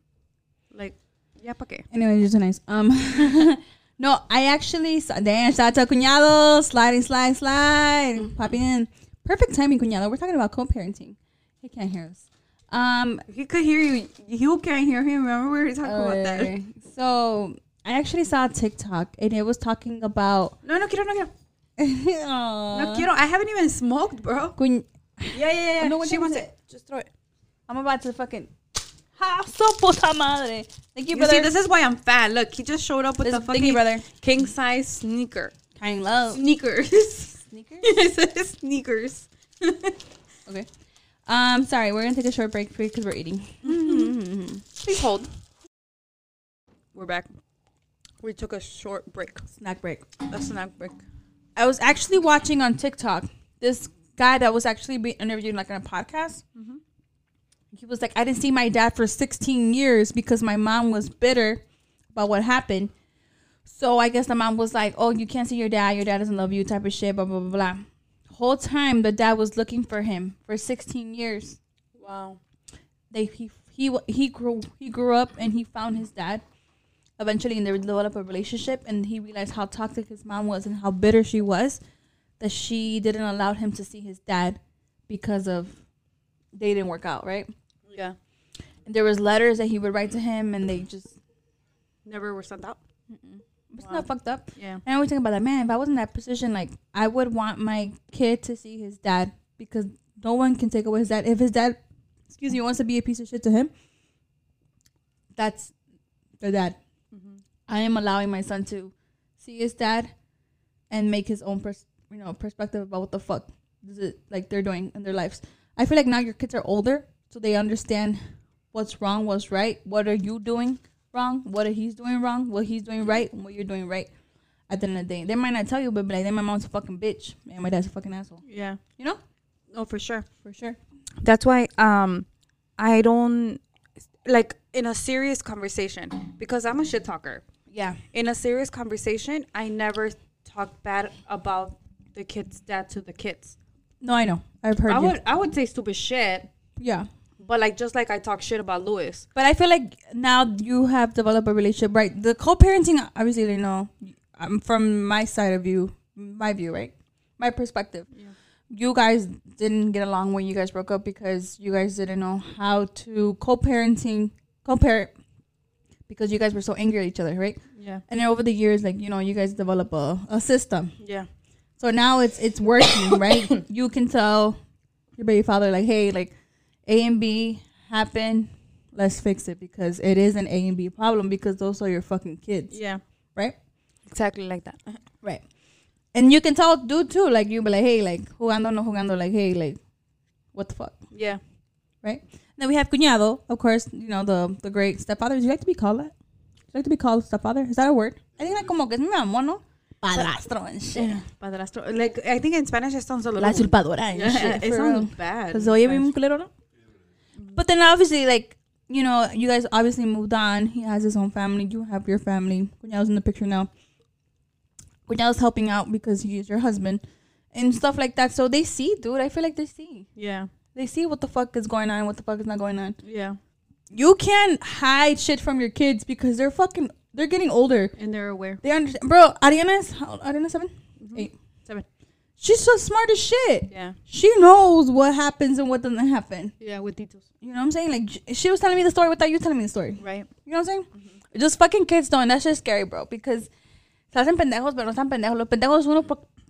Speaker 2: Like, yeah, qué?
Speaker 3: Anyway, you're so nice. Um, no, I actually saw, damn, shout out to cuñado, sliding, slide, slide, popping in. Perfect timing, cuñado. We're talking about co-parenting. He can't hear us. Um,
Speaker 2: He could hear you. You can't hear him. Remember we were talking about that?
Speaker 3: uh, so I actually saw a TikTok and it was talking about.
Speaker 2: No, no quiero, no quiero. No quiero. I haven't even smoked, bro.
Speaker 3: Cuñ-
Speaker 2: Yeah, yeah, yeah.
Speaker 3: No, what
Speaker 2: she wants
Speaker 3: is
Speaker 2: it.
Speaker 3: Just throw it. I'm about to fucking. Ha, so puta madre. Thank you, brother.
Speaker 2: You see, this is why I'm fat. Look, he just showed up with
Speaker 3: This-
Speaker 2: the
Speaker 3: thank you,
Speaker 2: fucking
Speaker 3: brother.
Speaker 2: king size sneaker.
Speaker 3: Kind love.
Speaker 2: Sneakers.
Speaker 3: Sneakers?
Speaker 2: I said sneakers.
Speaker 3: Okay. Um, sorry, we're gonna take a short break because we're eating.
Speaker 2: Please hold. We're back. We took a short break.
Speaker 3: Snack break.
Speaker 2: A snack break.
Speaker 3: I was actually watching on TikTok this guy that was actually being interviewed like on a podcast. He was like, I didn't see my dad for 16 years because my mom was bitter about what happened. So I guess the mom was like, "Oh, you can't see your dad. Your dad doesn't love you." Type of shit. Blah blah blah. blah. Whole time the dad was looking for him for 16 years.
Speaker 2: Wow.
Speaker 3: They he he he grew he grew up and he found his dad. Eventually, and they developed a relationship, and he realized how toxic his mom was and how bitter she was that she didn't allow him to see his dad because of they didn't work out, right?
Speaker 2: Yeah.
Speaker 3: And there was letters that he would write to him, and they just
Speaker 2: Never were sent out.
Speaker 3: It's
Speaker 2: Wow.
Speaker 3: not fucked up.
Speaker 2: Yeah.
Speaker 3: And I always think about that. Man, if I was in that position, like I would want my kid to see his dad because no one can take away his dad. If his dad, excuse me, wants to be a piece of shit to him, that's the dad. Mm-hmm. I am allowing my son to see his dad and make his own pers- you know perspective about what the fuck is it like they're doing in their lives. I feel like now your kids are older, so they understand what's wrong, what's right, what are you doing wrong, what are he's doing wrong, what he's doing right, and what you're doing right. At the end of the day, they might not tell you, but be like, then my mom's a fucking bitch, and my dad's a fucking asshole.
Speaker 2: Yeah.
Speaker 3: You know,
Speaker 2: Oh, for sure.
Speaker 3: for sure.
Speaker 2: That's why um I don't like in a serious conversation because I'm a shit talker.
Speaker 3: Yeah,
Speaker 2: In a serious conversation, I never talk bad about the kid's dad to the kids.
Speaker 3: no, I know. I've heard
Speaker 2: I
Speaker 3: you.
Speaker 2: would I would say stupid shit,
Speaker 3: Yeah,
Speaker 2: but like just like I talk shit about Louis.
Speaker 3: But I feel like now you have developed a relationship, right? The co-parenting, obviously, you know. Um, from my side of view, my view, right? My perspective.
Speaker 2: Yeah.
Speaker 3: You guys didn't get along when you guys broke up because you guys didn't know how to co-parenting, co-parent, because you guys were so angry at each other, right?
Speaker 2: Yeah.
Speaker 3: And then over the years, like you know, you guys develop a, a system.
Speaker 2: Yeah.
Speaker 3: So now it's it's working, right? You can tell your baby father like, hey, like A and B happen. Let's fix it because it is an A and B problem because those are your fucking kids,
Speaker 2: Yeah.
Speaker 3: right?
Speaker 2: Exactly like that.
Speaker 3: Right. And you can tell dude too, like you be like, hey, like jugando no jugando, like hey, like what the fuck,
Speaker 2: Yeah.
Speaker 3: right? Then we have cuñado, of course, you know the the great stepfather. Would you like to be called that? Would you like to be called stepfather? Is that a word? I think that como que es mi amor, no? Padrastro and shit.
Speaker 2: Padrastro. Like I think in Spanish it sounds a little
Speaker 3: La usurpadora and
Speaker 2: Yeah,
Speaker 3: shit.
Speaker 2: it
Speaker 3: for
Speaker 2: sounds
Speaker 3: real.
Speaker 2: bad.
Speaker 3: Because oye bien culero, no? But then obviously, like, you know, you guys obviously moved on. He has his own family. You have your family. Cuñado's in the picture now. Cuñado's helping out because he is your husband and stuff like that. So they see, dude. I feel like they see.
Speaker 2: Yeah.
Speaker 3: They see what the fuck is going on, what the fuck is not going on.
Speaker 2: Yeah.
Speaker 3: You can't hide shit from your kids because they're fucking, they're getting older.
Speaker 2: And they're aware.
Speaker 3: They understand. Bro, Ariana's, how, Ariana 7? She's so smart as shit.
Speaker 2: Yeah.
Speaker 3: She knows what happens and what doesn't happen.
Speaker 2: Yeah, with Titos.
Speaker 3: You know what I'm saying? Like she was telling me the story without you telling me the story.
Speaker 2: Right.
Speaker 3: You know what I'm saying? Just fucking kids don't. That's just scary, bro. Because se hacen pendejos, pero no están pendejos. Los pendejos uno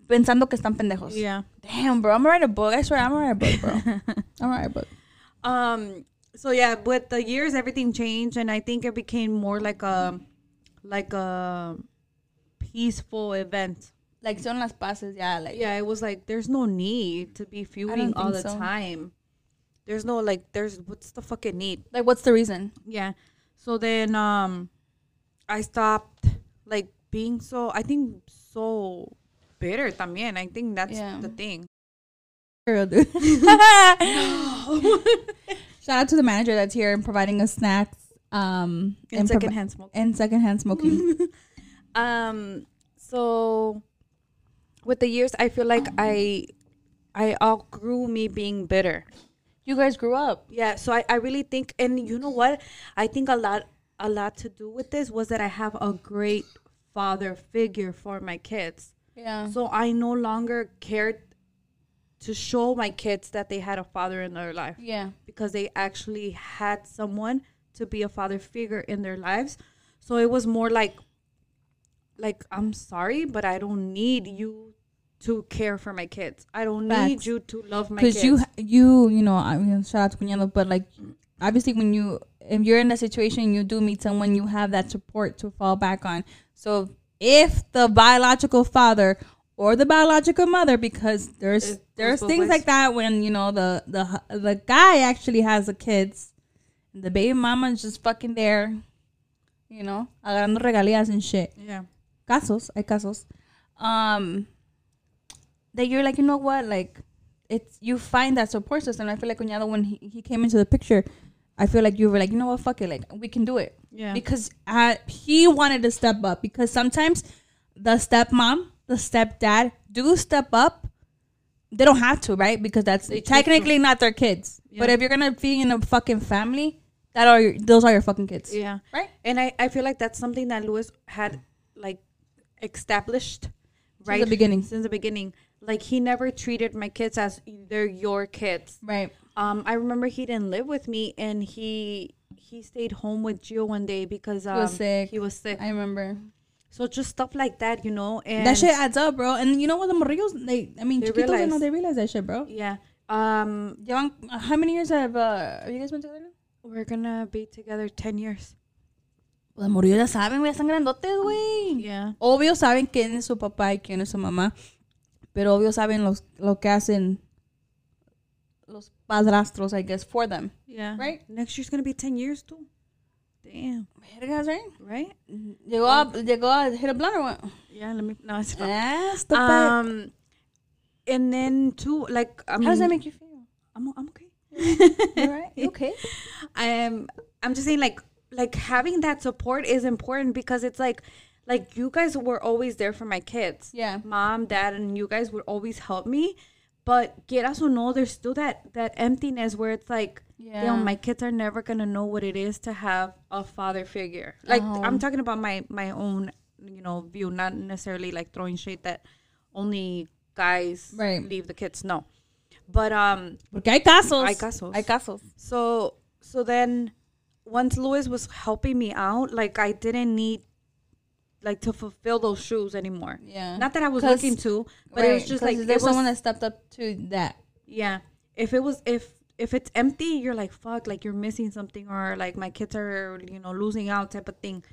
Speaker 3: pensando que están pendejos.
Speaker 2: Yeah.
Speaker 3: Damn, bro. I'm gonna write a book. I swear, I'm gonna write a book, bro. I'm gonna write a book.
Speaker 2: Um. So yeah, with the years, everything changed, and I think it became more like a, like a peaceful event.
Speaker 3: Like son las paces, yeah. Like
Speaker 2: Yeah, it was like there's no need to be feuding all the
Speaker 3: so.
Speaker 2: time. There's no like, there's what's the fucking need?
Speaker 3: like what's the reason?
Speaker 2: Yeah. So then, um, I stopped like being so. I think so bitter. También. I think that's
Speaker 3: Yeah.
Speaker 2: the thing.
Speaker 3: Girl, dude. Shout out to the manager that's here and providing us snacks. Um,
Speaker 2: And
Speaker 3: provi-
Speaker 2: secondhand smoke.
Speaker 3: and secondhand smoking.
Speaker 2: Um. So, with the years, I feel like I, I outgrew me being bitter.
Speaker 3: You guys grew up.
Speaker 2: Yeah, so I, I really think and you know what? I think a lot a lot to do with this was that I have a great father figure for my kids.
Speaker 3: Yeah.
Speaker 2: So I no longer cared to show my kids that they had a father in their life
Speaker 3: yeah.
Speaker 2: because they actually had someone to be a father figure in their lives. So it was more like like I'm sorry, but I don't need you to care for my kids. I don't need you to love my kids.
Speaker 3: because you you you know I mean shout out to Cuñado, but like obviously when you if you're in that situation you do meet someone you have that support to fall back on so if the biological father or the biological mother because there's
Speaker 2: It goes
Speaker 3: there's things like that when you know the the the guy actually has the kids the baby mama is just fucking there you know agarrando regalías and shit
Speaker 2: yeah.
Speaker 3: casos, hay casos, um, that you're like, you know what, like, it's you find that support system. I feel like Cuñado, when he, he came into the picture, I feel like you were like, you know what, fuck it, like we can do it
Speaker 2: Yeah.
Speaker 3: because uh, he wanted to step up. Because sometimes the stepmom, the stepdad do step up. They don't have to, right? Because that's
Speaker 2: They
Speaker 3: technically not their kids. But if you're gonna be in a fucking family, that are your, those are your fucking kids,
Speaker 2: Yeah.
Speaker 3: right?
Speaker 2: And I, I feel like that's something that Louis had like established right since
Speaker 3: the beginning.
Speaker 2: Since the beginning. Like he never treated my kids as they're your kids.
Speaker 3: Right.
Speaker 2: Um I remember he didn't live with me and he he stayed home with Gio one day because um,
Speaker 3: was sick.
Speaker 2: He was sick.
Speaker 3: I remember.
Speaker 2: so just stuff like that, you know. And
Speaker 3: that shit adds up, bro. And you know what, the morrillos, they, I mean,
Speaker 2: They
Speaker 3: chiquitos,
Speaker 2: realize.
Speaker 3: know they realize that shit, bro.
Speaker 2: Yeah. Um
Speaker 3: Llevan, how many years have, uh, have you guys been together now?
Speaker 2: we're gonna be together ten years.
Speaker 3: Los morrillos ya saben, güey, están grandotes, güey.
Speaker 2: Yeah.
Speaker 3: Obvio saben quién es su papá y quién es su mamá. Pero obvio saben los, lo que hacen los padrastros, I guess, for them.
Speaker 2: Yeah.
Speaker 3: Right?
Speaker 2: Next year's gonna be ten years too. Damn.
Speaker 3: Vergas, right?
Speaker 2: Right?
Speaker 3: Llegó a, llegó a hit a blunt or what?
Speaker 2: Yeah, let me no it's not.
Speaker 3: Ah, stupid.
Speaker 2: Um, and then too, like I mean,
Speaker 3: How does that make you feel?
Speaker 2: I'm I'm okay.
Speaker 3: You alright? You okay?
Speaker 2: I'm I'm just saying like like having that support is important because it's like like you guys were always there for my kids.
Speaker 3: Yeah.
Speaker 2: Mom, dad, and you guys would always help me. But quieras or no, there's still that that emptiness where it's like,
Speaker 3: Yeah.
Speaker 2: my kids are never gonna know what it is to have a father figure. Like
Speaker 3: Oh.
Speaker 2: I'm talking about my my own, you know, view, not necessarily like throwing shade that only guys
Speaker 3: Right.
Speaker 2: leave the kids. No, but um,
Speaker 3: Porque hay casos.
Speaker 2: Hay casos.
Speaker 3: Hay casos.
Speaker 2: so so then once Louis was helping me out, like I didn't need like to fulfill those shoes anymore.
Speaker 3: Yeah.
Speaker 2: Not that I was looking to, but it was just like
Speaker 3: there's
Speaker 2: was,
Speaker 3: someone that stepped up to that.
Speaker 2: yeah. If it was if if it's empty, you're like fuck, like you're missing something, or like my kids are you know losing out type of thing.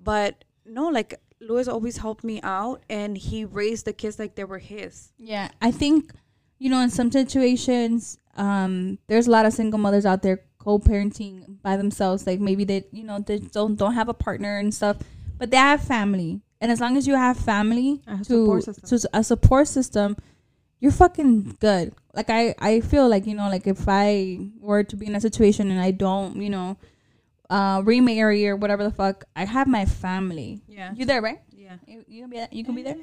Speaker 2: But no, like Louis always helped me out, and he raised the kids like they were his.
Speaker 3: Yeah, I think you know in some situations, um, there's a lot of single mothers out there co-parenting by themselves. Like maybe they, you know, they don't don't have a partner and stuff, but they have family. And as long as you have family
Speaker 2: A
Speaker 3: to
Speaker 2: support system.
Speaker 3: to a support system, you're fucking good. Like I, I feel like you know, like if I were to be in a situation and I don't, you know, uh, remarry or whatever the fuck, I have my family.
Speaker 2: Yeah.
Speaker 3: You there, right?
Speaker 2: Yeah.
Speaker 3: You, you can be you can be there.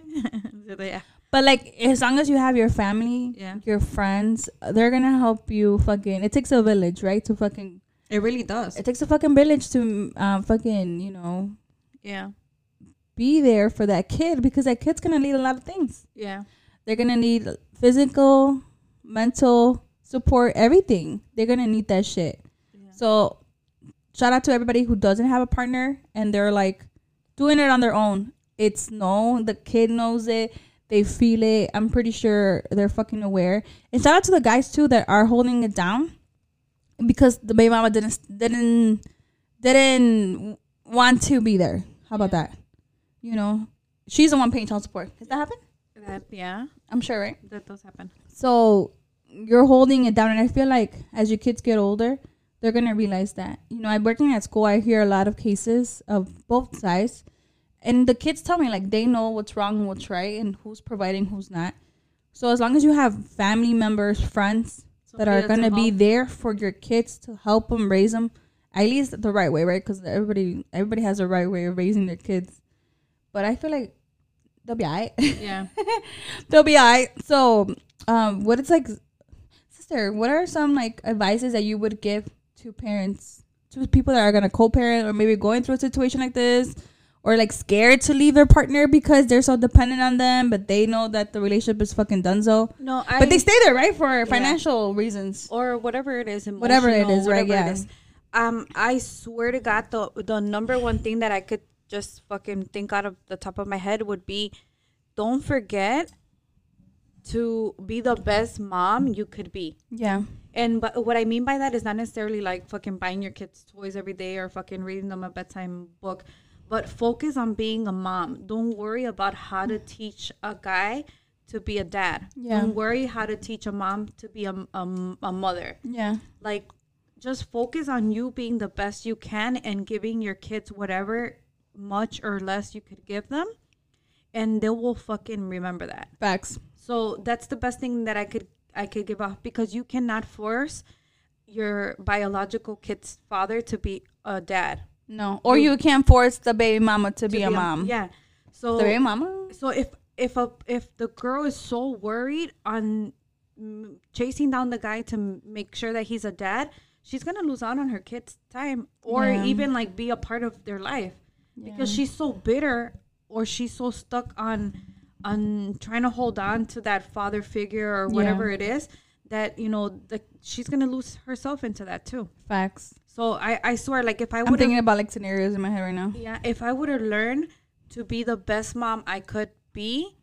Speaker 2: yeah.
Speaker 3: But like, as long as you have your family,
Speaker 2: Yeah.
Speaker 3: your friends, they're gonna help you. Fucking, it takes a village, right? To fucking,
Speaker 2: It really does.
Speaker 3: it takes a fucking village to, um, fucking, you know,
Speaker 2: Yeah.
Speaker 3: be there for that kid because that kid's gonna need a lot of things.
Speaker 2: Yeah.
Speaker 3: They're gonna need physical, mental support, everything. They're gonna need that shit. So, shout out to everybody who doesn't have a partner and they're like doing it on their own. It's known the kid knows it. They feel it. I'm pretty sure they're fucking aware. And shout out to the guys too that are holding it down because the baby mama didn't didn't didn't want to be there. How about that? You know, she's the one paying child support. Does that happen?
Speaker 2: That uh, yeah,
Speaker 3: I'm sure, right?
Speaker 2: that does happen.
Speaker 3: So you're holding it down, and I feel like as your kids get older, they're gonna realize that. You know, I'm working at school. I hear a lot of cases of both sides, and the kids tell me like they know what's wrong and what's right, and who's providing, who's not. So as long as you have family members, friends that are gonna be there for your kids to help them raise them, at least the right way, right? Because everybody everybody has a right way of raising their kids. But I feel like they'll be alright.
Speaker 2: Yeah,
Speaker 3: they'll be alright. So, um, what it's like, sister, what are some like advices that you would give to parents, to people that are gonna co-parent or maybe going through a situation like this, or like scared to leave their partner because they're so dependent on them, but they know that the relationship is fucking donezo.
Speaker 2: No, I
Speaker 3: But they stay there, right, for financial reasons.
Speaker 2: or whatever it is,
Speaker 3: Whatever it is, right,
Speaker 2: whatever
Speaker 3: yeah.
Speaker 2: Um, I swear to God, the the number one thing that I could just fucking think out of the top of my head would be, don't forget to be the best mom you could be.
Speaker 3: Yeah.
Speaker 2: And but what I mean by that is not necessarily like fucking buying your kids toys every day or fucking reading them a bedtime book, but focus on being a mom. Don't worry about how to teach a guy to be a dad.
Speaker 3: Yeah.
Speaker 2: Don't worry how to teach a mom to be a, a, a mother.
Speaker 3: Yeah.
Speaker 2: Like just focus on you being the best you can and giving your kids whatever much or less you could give them and they will fucking remember that.
Speaker 3: Facts.
Speaker 2: So that's the best thing that I could I could give off because you cannot force your biological kid's father to be a dad.
Speaker 3: No. Or you can't force the baby mama to,
Speaker 2: to
Speaker 3: be, a mom.
Speaker 2: Yeah. So
Speaker 3: The baby mama.
Speaker 2: so if if a if the girl is so worried on chasing down the guy to make sure that he's a dad, she's gonna lose out on her kid's time or
Speaker 3: Yeah.
Speaker 2: even like be a part of their life because she's so bitter or she's so stuck on on trying to hold on to that father figure or whatever it is that you know the, she's gonna lose herself into that too.
Speaker 3: Facts.
Speaker 2: So I I swear like if I
Speaker 3: I'm thinking about like scenarios in my head right now.
Speaker 2: yeah, if I would have learned to be the best mom I could be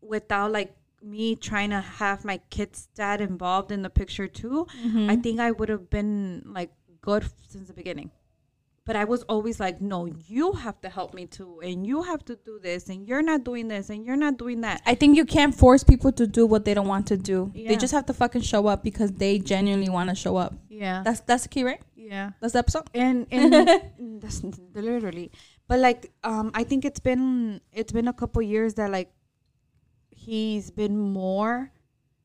Speaker 2: without like me trying to have my kid's dad involved in the picture too, I think I would have been like good since the beginning. But I was always like, no, you have to help me too, and you have to do this, and you're not doing this, and you're not doing that.
Speaker 3: I think you can't force people to do what they don't want to do.
Speaker 2: Yeah.
Speaker 3: They just have to fucking show up because they genuinely want to show up.
Speaker 2: Yeah,
Speaker 3: That's that's the key, right?
Speaker 2: yeah.
Speaker 3: That's the episode.
Speaker 2: and and that's literally but like um i think it's been it's been a couple years that like he's been more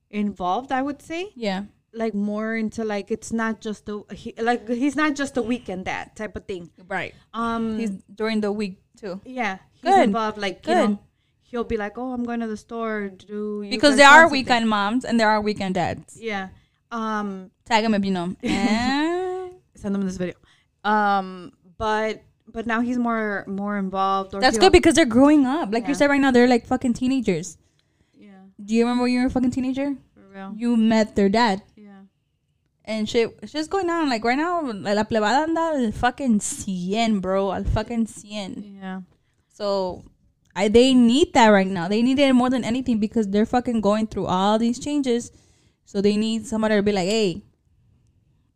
Speaker 2: involved i would say
Speaker 3: Yeah.
Speaker 2: like more into like it's not just a he, like he's not just a weekend dad type of thing
Speaker 3: Right.
Speaker 2: um
Speaker 3: He's during the week too.
Speaker 2: yeah he's
Speaker 3: Good.
Speaker 2: involved like you know he'll be like oh i'm going to the store do
Speaker 3: Because there are
Speaker 2: something?"
Speaker 3: weekend moms and there are weekend dads.
Speaker 2: yeah um
Speaker 3: Tag them if you know. Eh.
Speaker 2: send them this video um but but now he's more more involved or
Speaker 3: That's good because they're growing up. Like
Speaker 2: Yeah.
Speaker 3: you said right now, they're like fucking teenagers. Do you remember when you were a fucking teenager?
Speaker 2: for real
Speaker 3: You met their dad.
Speaker 2: yeah
Speaker 3: And shit, it's just going on. Like right now, like, la plebada anda al fucking 100, bro. Al fucking 100.
Speaker 2: yeah
Speaker 3: So I they need that right now. They need it more than anything because they're fucking going through all these changes. So they need somebody to be like, hey,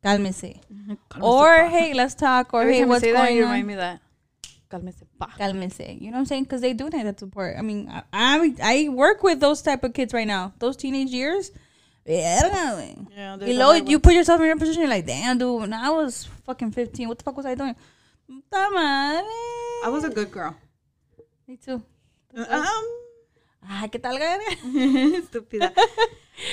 Speaker 3: cálmese. Or hey, let's talk. Or
Speaker 2: Every
Speaker 3: hey, what's
Speaker 2: that,
Speaker 3: going
Speaker 2: you
Speaker 3: on?
Speaker 2: remind me that. Cálmese, pa.
Speaker 3: Cálmese. You know what I'm saying? Because they do need that support. I mean, I, I I work with those type of kids right now. Those teenage years. Yeah,
Speaker 2: Yeah,
Speaker 3: you know, you put yourself in a position you're like, damn, dude, when I was fucking 15, what the fuck was I doing?
Speaker 2: I was a good girl.
Speaker 3: Me too.
Speaker 2: Um,
Speaker 3: Ah, ¿qué tal, gana?
Speaker 2: estúpida.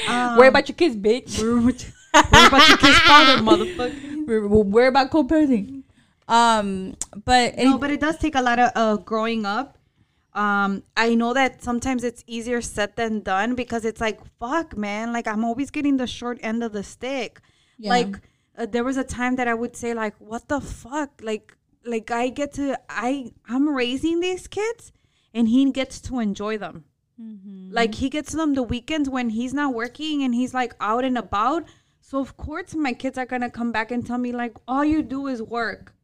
Speaker 2: Um,
Speaker 3: Worry about your kids, bitch.
Speaker 2: Worry about your kid's father, motherfucker.
Speaker 3: We're, we're about co-parenting. Um, but
Speaker 2: No, but it does take a lot of uh, growing up. Um, I know that sometimes it's easier said than done because it's like, fuck, man. Like, I'm always getting the short end of the stick.
Speaker 3: Yeah.
Speaker 2: Like, uh, there was a time that I would say, like, what the fuck? Like, like I get to, I, I'm raising these kids and he gets to enjoy them. Like, he gets them the weekends when he's not working and he's like out and about. So, of course, my kids are to come back and tell me, like, all you do is work.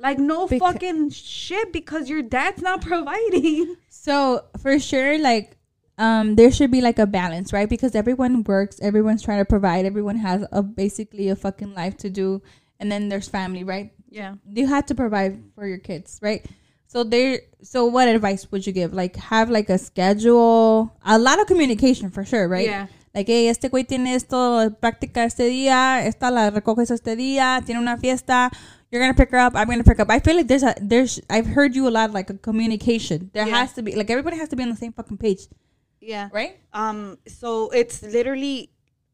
Speaker 2: Like no
Speaker 3: Beca-
Speaker 2: fucking shit because your dad's not providing.
Speaker 3: so for sure, like, um, there should be like a balance, right? Because everyone works, everyone's trying to provide, everyone has a basically a fucking life to do, and then there's family, right?
Speaker 2: Yeah.
Speaker 3: you have to provide for your kids, right? So there. So what advice would you give? Like have like a schedule, a lot of communication for sure, right?
Speaker 2: Yeah.
Speaker 3: Like, hey, este güey tiene esto práctica este día, esta la recoges este día, tiene una fiesta. You're gonna pick her up. I'm gonna pick up. I feel like there's a there's. I've heard you a lot like a communication. There
Speaker 2: Yeah.
Speaker 3: has to be like everybody has to be on the same fucking page,
Speaker 2: Yeah.
Speaker 3: right?
Speaker 2: Um so it's literally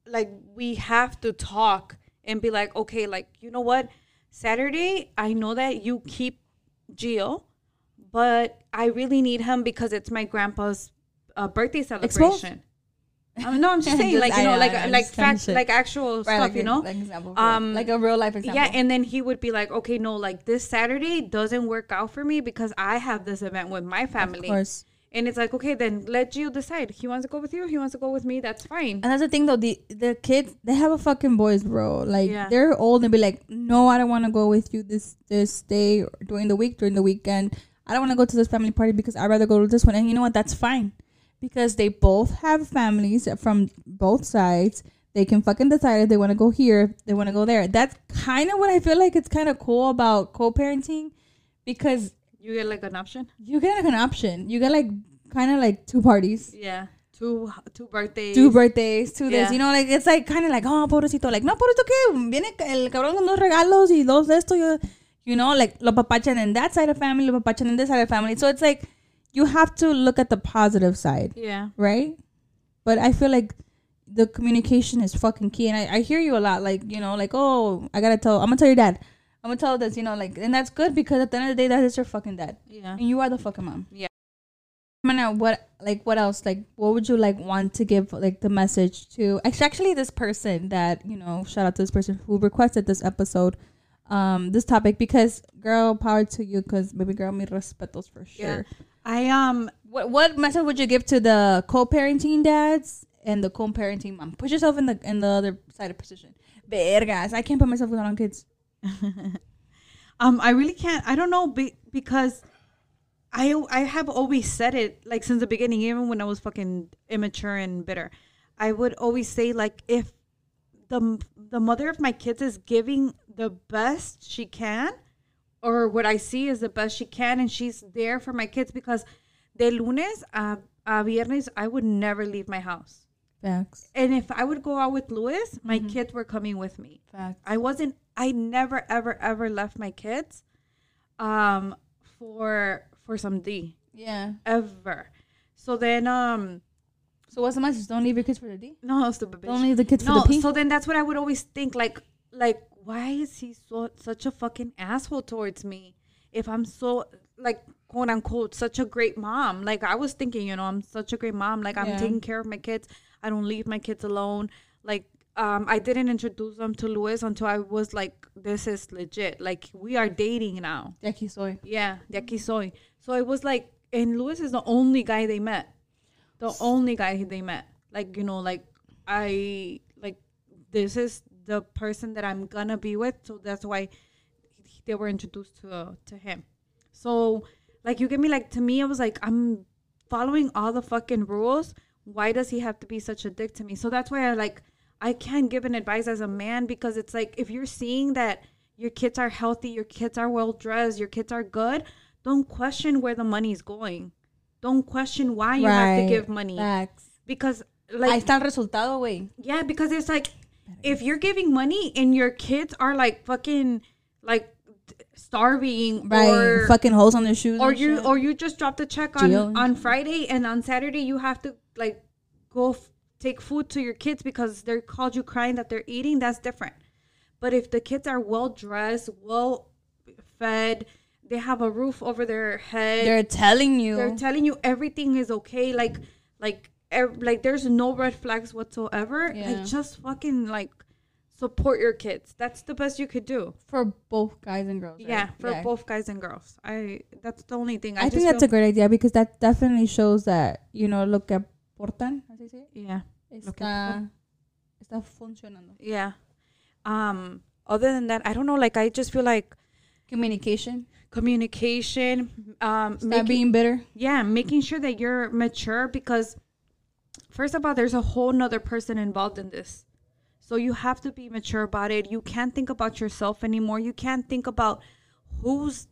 Speaker 2: like we have to talk and be like, okay, like you know what? Saturday, I know that you keep Gio, but I really need him because it's my grandpa's uh, birthday celebration. Um, no, I'm just saying,
Speaker 3: Just-
Speaker 2: like you
Speaker 3: I
Speaker 2: know, like
Speaker 3: I
Speaker 2: like fact,
Speaker 3: shit.
Speaker 2: like actual
Speaker 3: Right,
Speaker 2: stuff,
Speaker 3: like
Speaker 2: you know.
Speaker 3: like example,
Speaker 2: Um,
Speaker 3: like a real life example.
Speaker 2: Yeah, and then he would be like, okay, no, like this Saturday doesn't work out for me because I have this event with my family.
Speaker 3: of course.
Speaker 2: And it's like, okay, then let you decide. He wants to go with you. He wants to go with me. That's fine.
Speaker 3: And that's the thing though, the the kids they have a fucking voice, bro. Like
Speaker 2: Yeah.
Speaker 3: they're old and be like, no, I don't want to go with you this this day during the week during the weekend. I don't want to go to this family party because I'd rather go to this one. And you know what? That's fine because they both have families from both sides. They can fucking decide if they want to go here, they want to go there. That's kind of what I feel like it's kind of cool about co-parenting because
Speaker 2: You get like an option.
Speaker 3: you get like an option. You get like kind of like two parties.
Speaker 2: Yeah. Two two birthdays.
Speaker 3: two birthdays, two
Speaker 2: Yeah.
Speaker 3: this, you know, like it's like kind of like, oh, pobrecito, like, no, pobrecito que viene el cabrón con dos regalos y dos de esto, yo, you know, like lo papachan in that side of family, lo papachan in this side of family. So it's like you have to look at the positive side,
Speaker 2: Yeah.
Speaker 3: right? But I feel like the communication is fucking key, and I, I hear you a lot, like you know, like oh, I gotta tell, I'm gonna tell your dad, I'm gonna tell this, you know, like, and that's good because at the end of the day, that is your fucking dad,
Speaker 2: Yeah.
Speaker 3: and you are the fucking mom.
Speaker 2: Yeah.
Speaker 3: Mana, what like what else like what would you like want to give like the message to actually, actually this person that you know shout out to this person who requested this episode um this topic because girl power to you because baby girl me respetos for sure. Yeah.
Speaker 2: I um
Speaker 3: what what message would you give to the co-parenting dads and the co-parenting mom put yourself in the in the other side of position vergas I can't put myself with on kids
Speaker 2: um I really can't. I don't know be, because I I have always said it like since the beginning, even when I was fucking immature and bitter. I would always say like if the the mother of my kids is giving the best she can, or what I see is the best she can, and she's there for my kids because de lunes a, a viernes I would never leave my house.
Speaker 3: facts
Speaker 2: And if I would go out with Louis, my kids were coming with me.
Speaker 3: facts
Speaker 2: I wasn't I never ever ever left my kids um for for some D
Speaker 3: yeah
Speaker 2: ever. So then um
Speaker 3: so what's the message don't leave your kids for the D
Speaker 2: no stupid bitch.
Speaker 3: don't leave the kids
Speaker 2: no,
Speaker 3: for the P
Speaker 2: so then that's what I would always think like like why is he so such a fucking asshole towards me if I'm so like quote unquote such a great mom? Like I was thinking you know I'm such a great mom. Like I'm
Speaker 3: Yeah.
Speaker 2: taking care of my kids. I don't leave my kids alone. Like um I didn't introduce them to Luis until I was like this is legit. Like we are dating now.
Speaker 3: De aquí soy.
Speaker 2: Yeah de aquí soy. So it was like and Luis is the only guy they met. The only guy they met. Like you know like I like this is the person that I'm gonna be with so that's why they were introduced to uh, to him. So like you get me like to me it was like I'm following all the fucking rules. Why does he have to be such a dick to me? So that's why I like I can't give an advice as a man because it's like if you're seeing that your kids are healthy your kids are well dressed your kids are good don't question where the money's going. Don't question why you have to give money.
Speaker 3: Facts.
Speaker 2: Because
Speaker 3: ahí
Speaker 2: like
Speaker 3: está el resultado güey.
Speaker 2: Yeah, because it's like if you're giving money and your kids are like fucking like starving
Speaker 3: right
Speaker 2: or
Speaker 3: fucking holes on their shoes
Speaker 2: or you
Speaker 3: shit.
Speaker 2: or you just drop the check on
Speaker 3: Jail.
Speaker 2: on Friday and on Saturday you have to like go f- take food to your kids because they're called you crying that they're eating that's different but if the kids are well dressed well fed they have a roof over their head
Speaker 3: they're telling you
Speaker 2: they're telling you everything is okay like like ev- like there's no red flags whatsoever.
Speaker 3: Yeah.
Speaker 2: like just fucking like support your kids. That's the best you could do.
Speaker 3: For both guys and girls right?
Speaker 2: yeah for both guys and girls. I that's the only thing. I,
Speaker 3: I, think that's a great idea because that definitely shows that you know lo que aportan as they say
Speaker 2: yeah.
Speaker 3: Está está funcionando.
Speaker 2: Yeah. Um other than that i don't know like i just feel like
Speaker 3: communication.
Speaker 2: Communication um
Speaker 3: stop
Speaker 2: making-
Speaker 3: being bitter
Speaker 2: yeah making sure that you're mature because first of all there's a whole nother person involved in this. So you have to be mature about it. You can't think about yourself anymore. You can't think about who's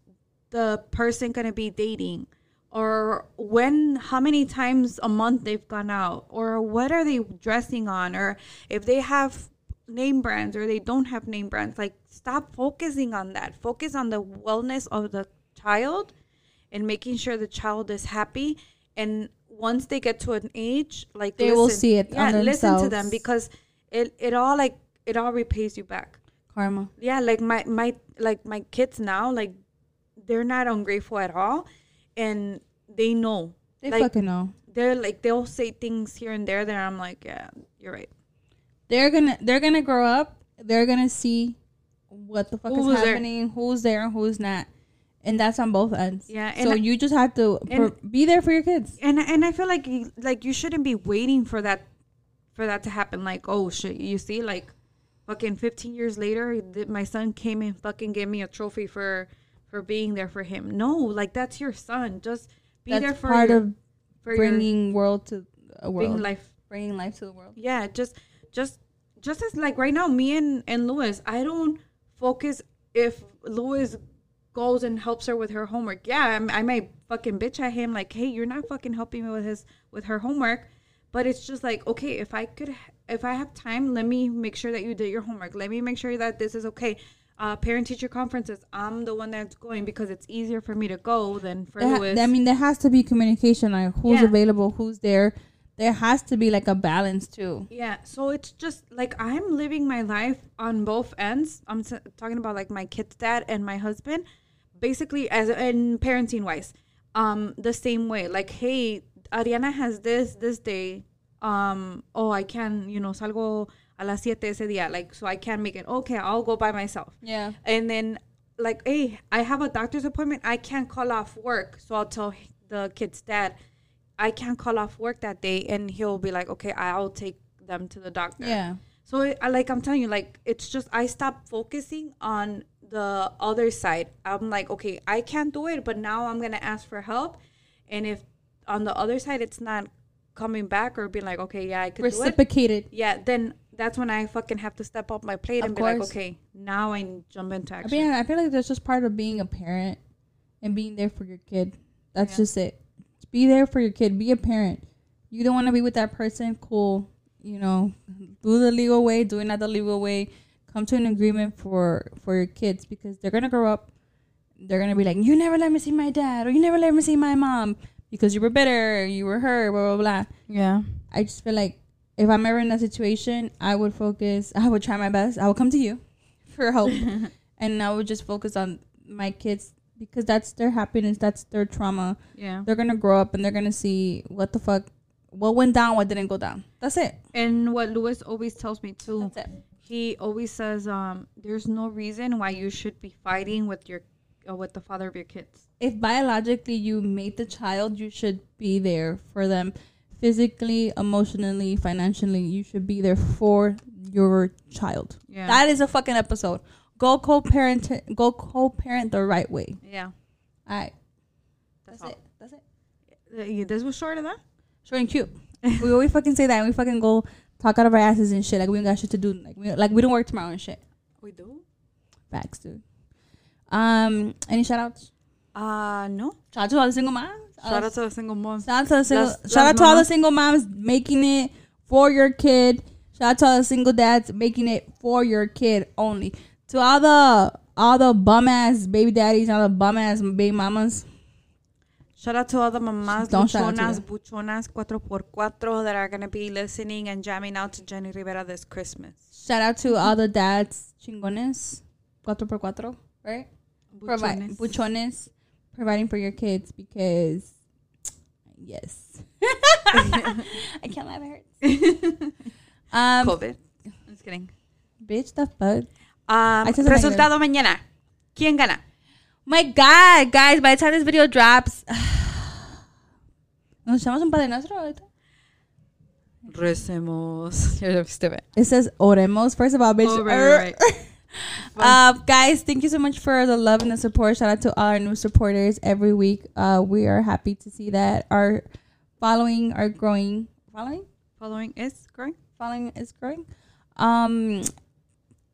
Speaker 2: the person gonna be dating or when how many times a month they've gone out or what are they dressing on or if they have name brands or they don't have name brands. Like stop focusing on that. Focus on the wellness of the child and making sure the child is happy and once they get to an age like
Speaker 3: They will see it
Speaker 2: yeah listen to them because it, it all like it all repays you back
Speaker 3: karma
Speaker 2: yeah like my my like my kids now like they're not ungrateful at all and they know
Speaker 3: they
Speaker 2: like
Speaker 3: fucking know
Speaker 2: they're like they'll say things here and there that I'm like, yeah, you're right.
Speaker 3: they're gonna they're gonna grow up. They're gonna see what the fuck
Speaker 2: Who's
Speaker 3: is
Speaker 2: there.
Speaker 3: happening, who's there, and who's not, and that's on both ends.
Speaker 2: Yeah,
Speaker 3: So
Speaker 2: I-
Speaker 3: you just have to be there for your kids.
Speaker 2: And and I feel like you, like you shouldn't be waiting for that for that to happen. Like, oh shit, you see, like fucking 15 years later, my son came and fucking gave me a trophy for for being there for him. No, like that's your son. Just be
Speaker 3: That's
Speaker 2: there for
Speaker 3: part
Speaker 2: your,
Speaker 3: of
Speaker 2: for
Speaker 3: bringing world to a world,
Speaker 2: being life.
Speaker 3: bringing life to the world.
Speaker 2: Yeah, just just just as like right now, me and and Louis, I don't focus if Louis goes and helps her with her homework. Yeah, I'm- I, might fucking bitch at him like, hey, you're not fucking helping me with his with her homework. But it's just like, okay, if I could, if I have time, let me make sure that you did your homework. Let me make sure that this is okay. Uh, parent teacher conferences, I'm the one that's going because it's easier for me to go than for
Speaker 3: ha-
Speaker 2: Louis.
Speaker 3: I mean, there has to be communication. Like who's
Speaker 2: Yeah.
Speaker 3: available, who's there. There has to be like a balance too.
Speaker 2: Yeah, so it's just like I'm living my life on both ends. I'm s- talking about like my kid's dad and my husband, basically as in parenting wise, um, the same way. Like, hey, Ariana has this this day. Um, oh, I can, you know, salgo a las siete ese día. Like, so I can make it. Okay, I'll go by myself.
Speaker 3: Yeah.
Speaker 2: And then, like, hey, I have a doctor's appointment. I can't call off work. So I'll tell the kid's dad, I can't call off work that day. And he'll be like, okay, I'll take them to the doctor.
Speaker 3: Yeah.
Speaker 2: So, it, like, I'm telling you, like, it's just, I stopped focusing on the other side. I'm like, okay, I can't do it, but now I'm to ask for help. And if on the other side, it's not coming back or being like, okay, yeah, I could
Speaker 3: Reciprocated.
Speaker 2: yeah, then that's when I fucking have to step up my plate
Speaker 3: Of
Speaker 2: and be like, okay, now I jump into action.
Speaker 3: I mean, I feel like that's just part of being a parent and being there for your kid. That's
Speaker 2: Yeah.
Speaker 3: just it. Just be there for your kid. Be a parent. You don't want to be with that person. Cool. You know, do the legal way. Do it not the legal way. Come to an agreement for for your kids because they're gonna grow up. They're gonna be like, you never let me see my dad, or you never let me see my mom because you were bitter, you were hurt, blah blah blah.
Speaker 2: yeah.
Speaker 3: I just feel like if I'm ever in that situation, I would focus. I would try my best. I would come to you for help, and I would just focus on my kids because that's their happiness. That's their trauma.
Speaker 2: Yeah.
Speaker 3: They're gonna grow up and they're gonna see what the fuck, what went down, what didn't go down. That's it.
Speaker 2: And what Louis always tells me too,
Speaker 3: That's it.
Speaker 2: He always says, um, there's no reason why you should be fighting with your uh, with the father of your kids.
Speaker 3: If biologically you made the child, you should be there for them, physically, emotionally, financially. You should be there for your child.
Speaker 2: Yeah.
Speaker 3: That is a fucking episode. Go co-parent. Go co-parent the right way.
Speaker 2: yeah.
Speaker 3: All right.
Speaker 2: That's,
Speaker 3: That's it. That's it.
Speaker 2: Uh, this was short of that.
Speaker 3: Short and cute. we always fucking say that, and we fucking go talk out of our asses and shit. Like we ain't got shit to do. Like we like we don't work tomorrow and shit.
Speaker 2: We do.
Speaker 3: Facts, dude. Um, any shout outs?
Speaker 2: Uh no.
Speaker 3: Shout out to all the single moms.
Speaker 2: Shout out to the single moms.
Speaker 3: Shout out to the single.
Speaker 2: Las-
Speaker 3: shout
Speaker 2: las
Speaker 3: out to all the single moms making it for your kid. Shout out to all the single dads making it for your kid only. To all the all the bum ass baby daddies, all the bum ass baby mamas.
Speaker 2: Shout out to all the mamás,
Speaker 3: Don't them.
Speaker 2: buchonas, 4x4 that are going to be listening and jamming out to Jenny Rivera this Christmas.
Speaker 3: Shout out to all the dads chingones. Cuatro por cuatro, right? Provide
Speaker 2: Buchones.
Speaker 3: buchones, providing for your kids because yes. I can't laugh. It hurts. um,
Speaker 2: COVID. Just kidding.
Speaker 3: bitch, the fuck.
Speaker 2: Um, resultado mañana. ¿Quién gana?
Speaker 3: My God, guys! By the time this video drops, nos echamos un padre nuestro ahorita.
Speaker 2: Recemos. Ya viste, ve.
Speaker 3: It says oremos. First of all, bitch.
Speaker 2: Oh, right, right,
Speaker 3: Uh, guys, thank you so much for the love and the support. Shout out to all our new supporters every week. Uh, we are happy to see that our following are growing. Following,
Speaker 2: Following is growing.
Speaker 3: following is growing. Um,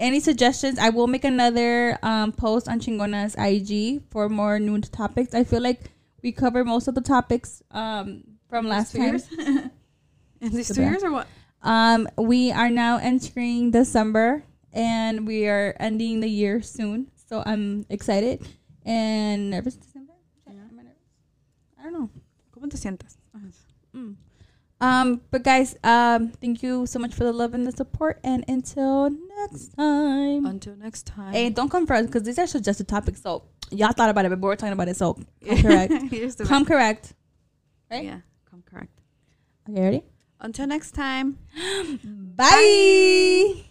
Speaker 3: any suggestions? I will make another um post on Chingona's IG for more new topics. I feel like we covered most of the topics um from last
Speaker 2: two
Speaker 3: time.
Speaker 2: years? In these two years or what?
Speaker 3: Um, we are now entering December and we are ending the year soon. So I'm excited and nervous. December? Am I? I don't know.
Speaker 2: ¿Cómo te sientes?
Speaker 3: Mm. Um, but guys, um, thank you so much for the love and the support. And until next time.
Speaker 2: Until next time.
Speaker 3: hey, don't come for us because these are suggested topics. So y'all thought about it, but we're talking about it. So come correct. Come correct. right?
Speaker 2: Yeah, come correct.
Speaker 3: Okay, ready?
Speaker 2: Until next time.
Speaker 3: Bye.